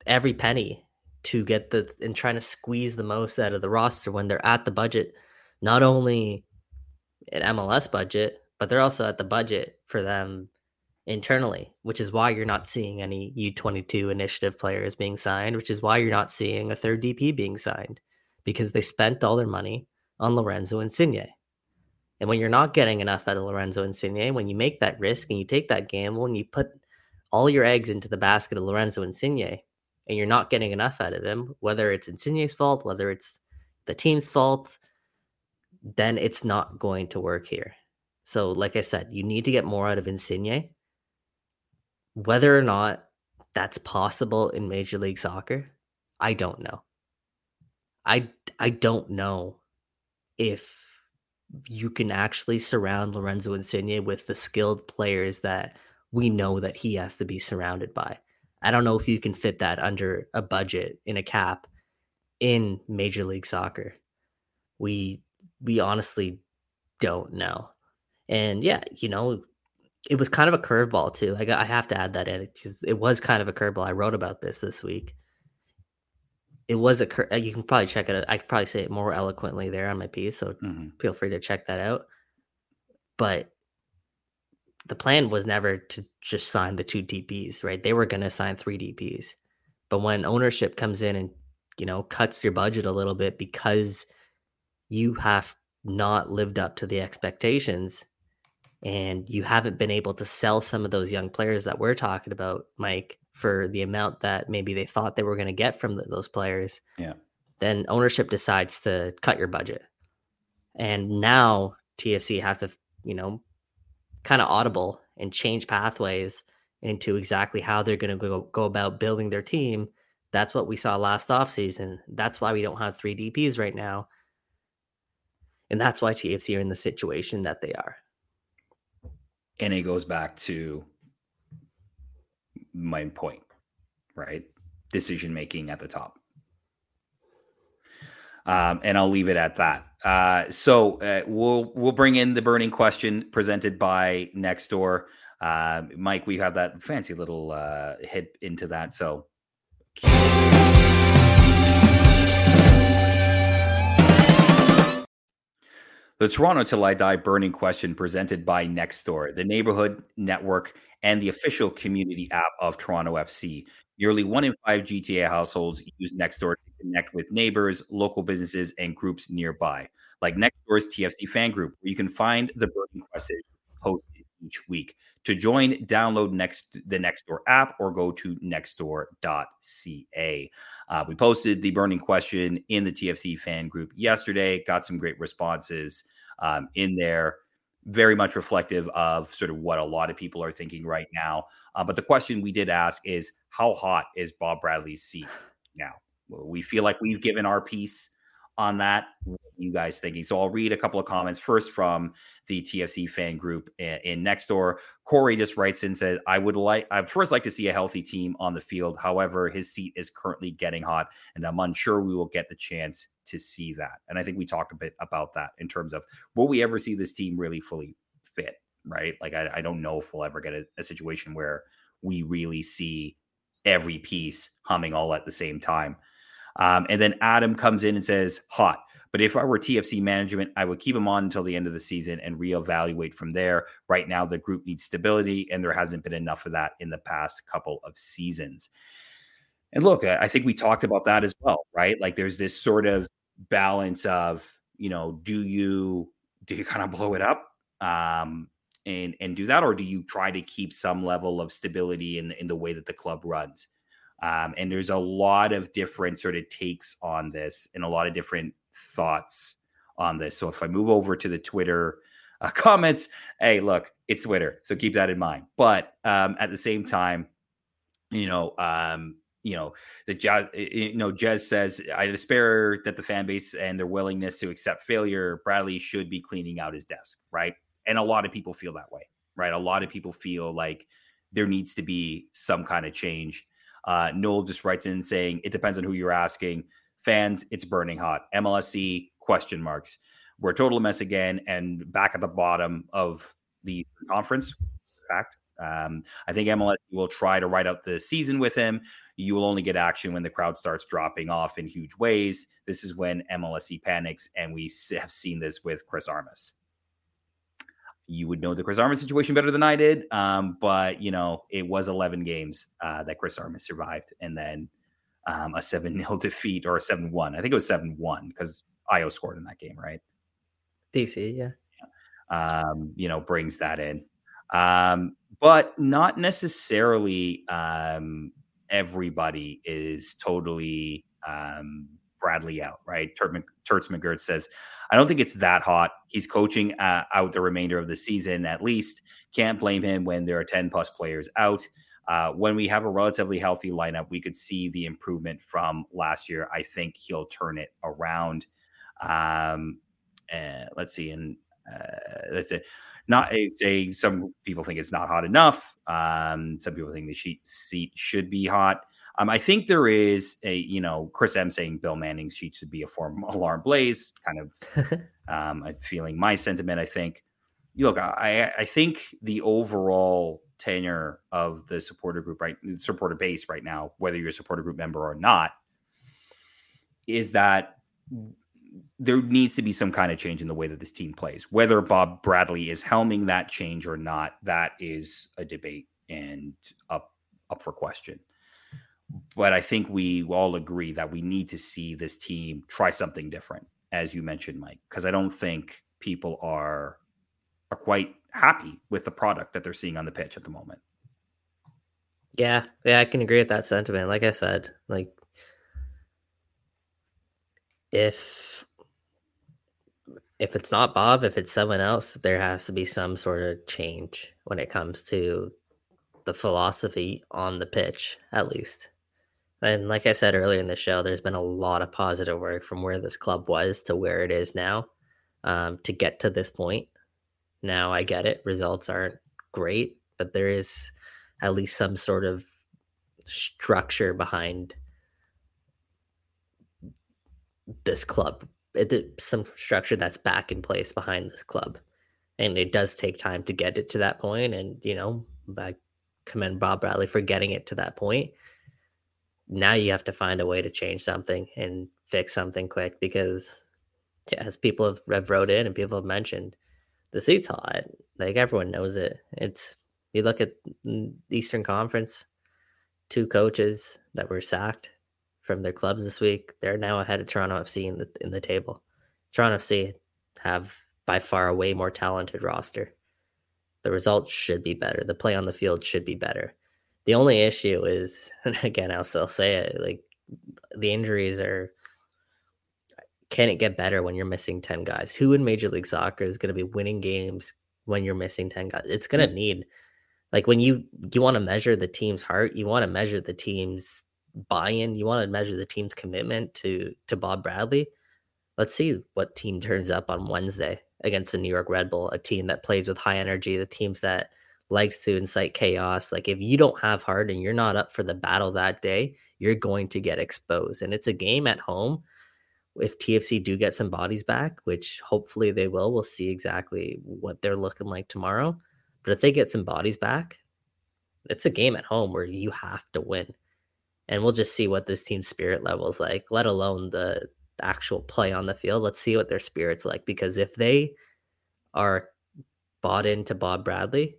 every penny to get the and trying to squeeze the most out of the roster when they're at the budget, not only an MLS budget, but they're also at the budget for them internally, which is why you're not seeing any U22 initiative players being signed, which is why you're not seeing a third DP being signed because they spent all their money on Lorenzo Insigne. And when you're not getting enough out of Lorenzo Insigne, when you make that risk and you take that gamble and you put all your eggs into the basket of Lorenzo Insigne and you're not getting enough out of him, whether it's Insigne's fault, whether it's the team's fault, then it's not going to work here. So, like I said, you need to get more out of Insigne. Whether or not that's possible in Major League Soccer, I don't know. I I don't know if you can actually surround Lorenzo Insigne with the skilled players that we know that he has to be surrounded by. I don't know if you can fit that under a budget in a cap in Major League Soccer. We we honestly don't know. And yeah, you know, it was kind of a curveball too. I got I have to add that in. It just it was kind of a curveball. I wrote about this this week. It was a cur- you can probably check it out. I could probably say it more eloquently there on my piece, so mhm. feel free to check that out. But the plan was never to just sign the two DPs, right? They were going to sign three DPs. But when ownership comes in and, you know, cuts your budget a little bit because you have not lived up to the expectations and you haven't been able to sell some of those young players that we're talking about, Mike, for the amount that maybe they thought they were going to get from th those players, Yeah. then ownership decides to cut your budget. And now TFC has to, you know, kind of audible and change pathways into exactly how they're going to go, go about building their team. That's what we saw last offseason. That's why we don't have three DPs right now. And that's why TFC are in the situation that they are. and it goes back to my point, right? Decision making at the top. Um, and I'll leave it at that. Uh, so uh, we'll we'll bring in the burning question presented by Nextdoor. Uh, Mike, we have that fancy little uh, hit into that. So The Toronto Till I Die burning question presented by Nextdoor, the neighborhood network and the official community app of Toronto FC. Nearly one in five GTA households use Nextdoor to connect with neighbors, local businesses, and groups nearby, like Nextdoor's TFC fan group, where you can find the burning question posted each week. To join, download next the Nextdoor app or go to nextdoor.ca. Uh, we posted the burning question in the TFC fan group yesterday, got some great responses um, in there, very much reflective of sort of what a lot of people are thinking right now. Uh, but the question we did ask is how hot is Bob Bradley's seat now? We feel like we've given our piece on that. You guys thinking? So I'll read a couple of comments first from the TFC fan group in, in Nextdoor. Corey just writes in said, "I would like, I'd first like to see a healthy team on the field. However, his seat is currently getting hot, and I'm unsure we will get the chance to see that." And I think we talked a bit about that in terms of will we ever see this team really fully fit, right? Like I, I don't know if we'll ever get a, a situation where we really see every piece humming all at the same time. Um, and then Adam comes in and says, hot. But if I were TFC management, I would keep him on until the end of the season and reevaluate from there. Right now, the group needs stability, and there hasn't been enough of that in the past couple of seasons. And look, I think we talked about that as well, right? Like there's this sort of balance of, you know, do you do you kind of blow it up um, and and do that, or do you try to keep some level of stability in in the way that the club runs? Um, and there's a lot of different sort of takes on this and a lot of different thoughts on this. So if I move over to the Twitter uh, comments, hey, look, it's Twitter, so keep that in mind. But um, at the same time, you know, um, you know, the Jazz, you know, Jez says, I despair that the fan base and their willingness to accept failure, Bradley should be cleaning out his desk, right? And a lot of people feel that way, right? A lot of people feel like there needs to be some kind of change. Uh, Noel just writes in saying, it depends on who you're asking. Fans, it's burning hot. MLSE, question marks. We're a total mess again and back at the bottom of the conference. Fact. Um, I think MLS will try to write out the season with him. You will only get action when the crowd starts dropping off in huge ways. This is when MLSE panics, and we have seen this with Chris Armas. You would know the Chris Armas situation better than I did, um, but you know it was 11 games uh, that Chris Armas survived, and then um, a 7 0 defeat or a 7 1. I think it was 7 1 because Io scored in that game, right? DC, yeah. yeah. Um, you know, brings that in. Um, but not necessarily um, everybody is totally um, Bradley out, right? Turts McGirt says, I don't think it's that hot. He's coaching uh, out the remainder of the season at least. Can't blame him when there are 10 plus players out. Uh, when we have a relatively healthy lineup, we could see the improvement from last year. I think he'll turn it around. Um, uh, let's see, and uh, that's it. Not a, a, some people think it's not hot enough. Um, some people think the sheet seat should be hot. Um, I think there is a, you know, Chris M saying Bill Manning's sheet should be a form alarm blaze. Kind of um, I'm feeling my sentiment. I think. Look, I I think the overall tenure of the supporter group right supporter base right now whether you're a supporter group member or not is that there needs to be some kind of change in the way that this team plays whether bob bradley is helming that change or not that is a debate and up up for question but i think we all agree that we need to see this team try something different as you mentioned mike because i don't think people are are quite happy with the product that they're seeing on the pitch at the moment. Yeah, yeah, I can agree with that sentiment. Like I said, like if if it's not Bob, if it's someone else, there has to be some sort of change when it comes to the philosophy on the pitch, at least. And like I said earlier in the show, there's been a lot of positive work from where this club was to where it is now um, to get to this point. Now I get it. Results aren't great, but there is at least some sort of structure behind this club. It, some structure that's back in place behind this club. And it does take time to get it to that point. And, you know, I commend Bob Bradley for getting it to that point. Now you have to find a way to change something and fix something quick because, as people have, have wrote in and people have mentioned, the seat's hot. Like everyone knows it. It's you look at mm, Eastern Conference, two coaches that were sacked from their clubs this week. They're now ahead of Toronto FC in the in the table. Toronto FC have by far a way more talented roster. The results should be better. The play on the field should be better. The only issue is, and again, I'll still say it, like the injuries are can it get better when you're missing 10 guys? Who in Major League Soccer is going to be winning games when you're missing 10 guys? It's going to mm. need like when you you want to measure the team's heart, you want to measure the team's buy-in, you want to measure the team's commitment to to Bob Bradley. Let's see what team turns up on Wednesday against the New York Red Bull, a team that plays with high energy, the teams that likes to incite chaos. Like if you don't have heart and you're not up for the battle that day, you're going to get exposed. And it's a game at home if TFC do get some bodies back, which hopefully they will, we'll see exactly what they're looking like tomorrow. But if they get some bodies back, it's a game at home where you have to win. And we'll just see what this team's spirit level is like, let alone the actual play on the field. Let's see what their spirit's like. Because if they are bought into Bob Bradley,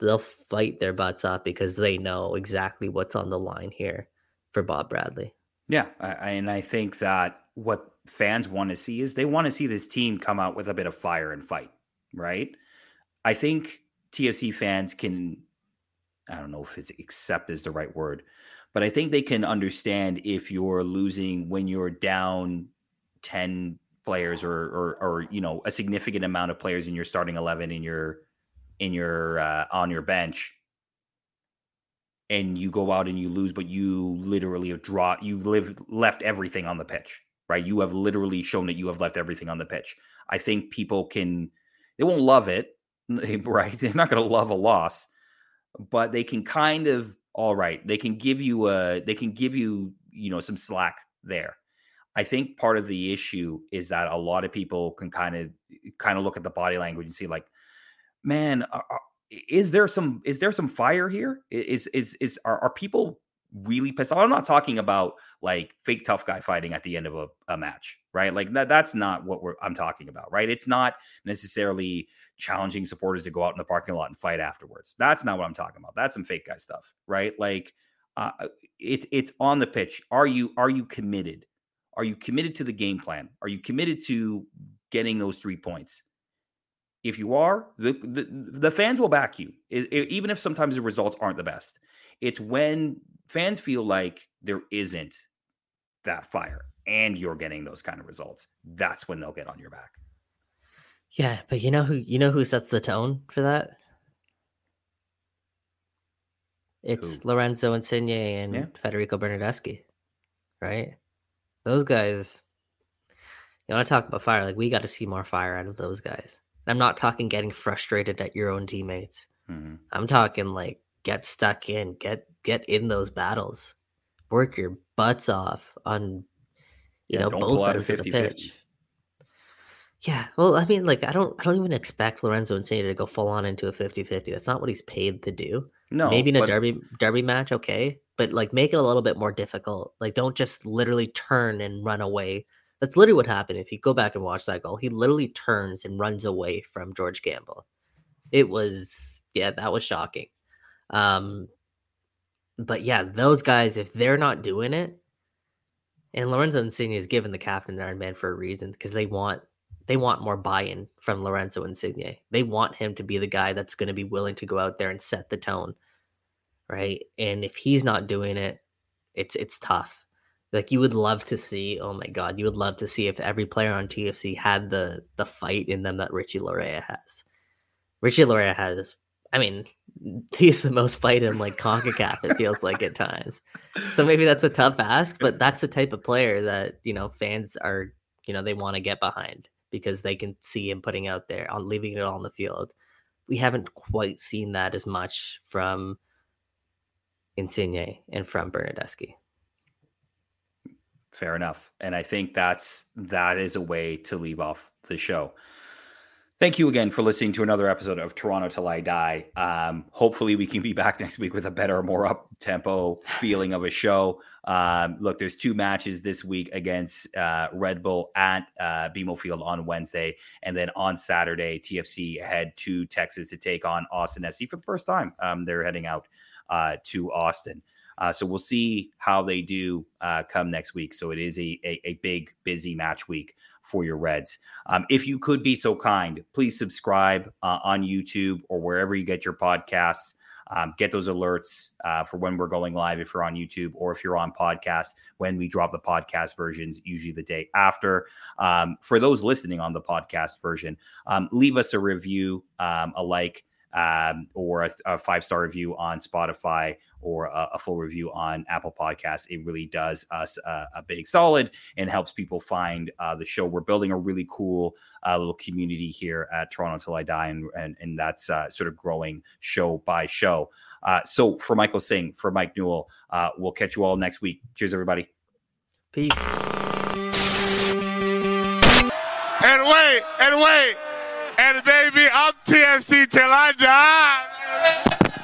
they'll fight their butts off because they know exactly what's on the line here for Bob Bradley. Yeah, I, and I think that what fans want to see is they want to see this team come out with a bit of fire and fight, right? I think TFC fans can, I don't know if it's accept is the right word, but I think they can understand if you're losing when you're down 10 players or, or, or you know, a significant amount of players in your starting 11 in your, in your, uh, on your bench and you go out and you lose, but you literally have draw, you live left everything on the pitch, right? You have literally shown that you have left everything on the pitch. I think people can, they won't love it, right? They're not going to love a loss, but they can kind of, all right, they can give you a, they can give you, you know, some slack there. I think part of the issue is that a lot of people can kind of, kind of look at the body language and see like, man, are, is there some is there some fire here? Is is is are, are people really pissed off? I'm not talking about like fake tough guy fighting at the end of a, a match, right? Like that that's not what we're I'm talking about, right? It's not necessarily challenging supporters to go out in the parking lot and fight afterwards. That's not what I'm talking about. That's some fake guy stuff, right? Like uh, it, it's on the pitch. Are you are you committed? Are you committed to the game plan? Are you committed to getting those three points? If you are, the, the, the fans will back you, it, it, even if sometimes the results aren't the best. It's when fans feel like there isn't that fire and you're getting those kind of results. That's when they'll get on your back. Yeah, but you know who you know who sets the tone for that? It's who? Lorenzo Insigne and yeah. Federico Bernardeschi, right? Those guys. You want to talk about fire? Like we got to see more fire out of those guys. I'm not talking getting frustrated at your own teammates. Mm-hmm. I'm talking like get stuck in, get get in those battles, work your butts off on you yeah, know both ends of the pitch. 50s. Yeah, well, I mean, like I don't, I don't even expect Lorenzo Insigne to go full on into a 50-50. That's not what he's paid to do. No, maybe in a derby derby match, okay, but like make it a little bit more difficult. Like, don't just literally turn and run away that's literally what happened. If you go back and watch that goal, he literally turns and runs away from George Campbell. It was, yeah, that was shocking. Um, but yeah, those guys, if they're not doing it, and Lorenzo Insigne is given the captain armband for a reason because they want they want more buy-in from Lorenzo Insigne. They want him to be the guy that's going to be willing to go out there and set the tone, right? And if he's not doing it, it's it's tough. Like you would love to see, oh my god, you would love to see if every player on TFC had the the fight in them that Richie Laryea has. Richie Laryea has, I mean, he's the most fight in like CONCACAF, it feels like at times. So maybe that's a tough ask, but that's the type of player that, you know, fans are, you know, they want to get behind because they can see him putting out there on leaving it all on the field. We haven't quite seen that as much from Insigne and from Bernardeschi fair enough. And I think that's that is a way to leave off the show. Thank you again for listening to another episode of Toronto Till I Die. Um, hopefully, we can be back next week with a better, more up tempo feeling of a show. Um, look, there's two matches this week against uh, Red Bull at uh, BMO Field on Wednesday, and then on Saturday, TFC head to Texas to take on Austin FC for the first time. Um, they're heading out uh, to Austin. Uh, so we'll see how they do uh, come next week. So it is a, a, a big, busy match week for your Reds. Um, if you could be so kind, please subscribe uh, on YouTube or wherever you get your podcasts. Um, get those alerts uh, for when we're going live if you're on YouTube or if you're on podcast when we drop the podcast versions, usually the day after. Um, for those listening on the podcast version, um, leave us a review, um, a like, um, or a, a five star review on Spotify or a, a, full review on Apple Podcasts. It really does us a, a big solid and helps people find uh, the show. We're building a really cool uh, little community here at Toronto Till I Die, and, and, and that's uh, sort of growing show by show. Uh, so for Michael Singh, for Mike Newell, uh, we'll catch you all next week. Cheers, everybody. Peace. and wait, and wait. And baby, I'm TFC till I die.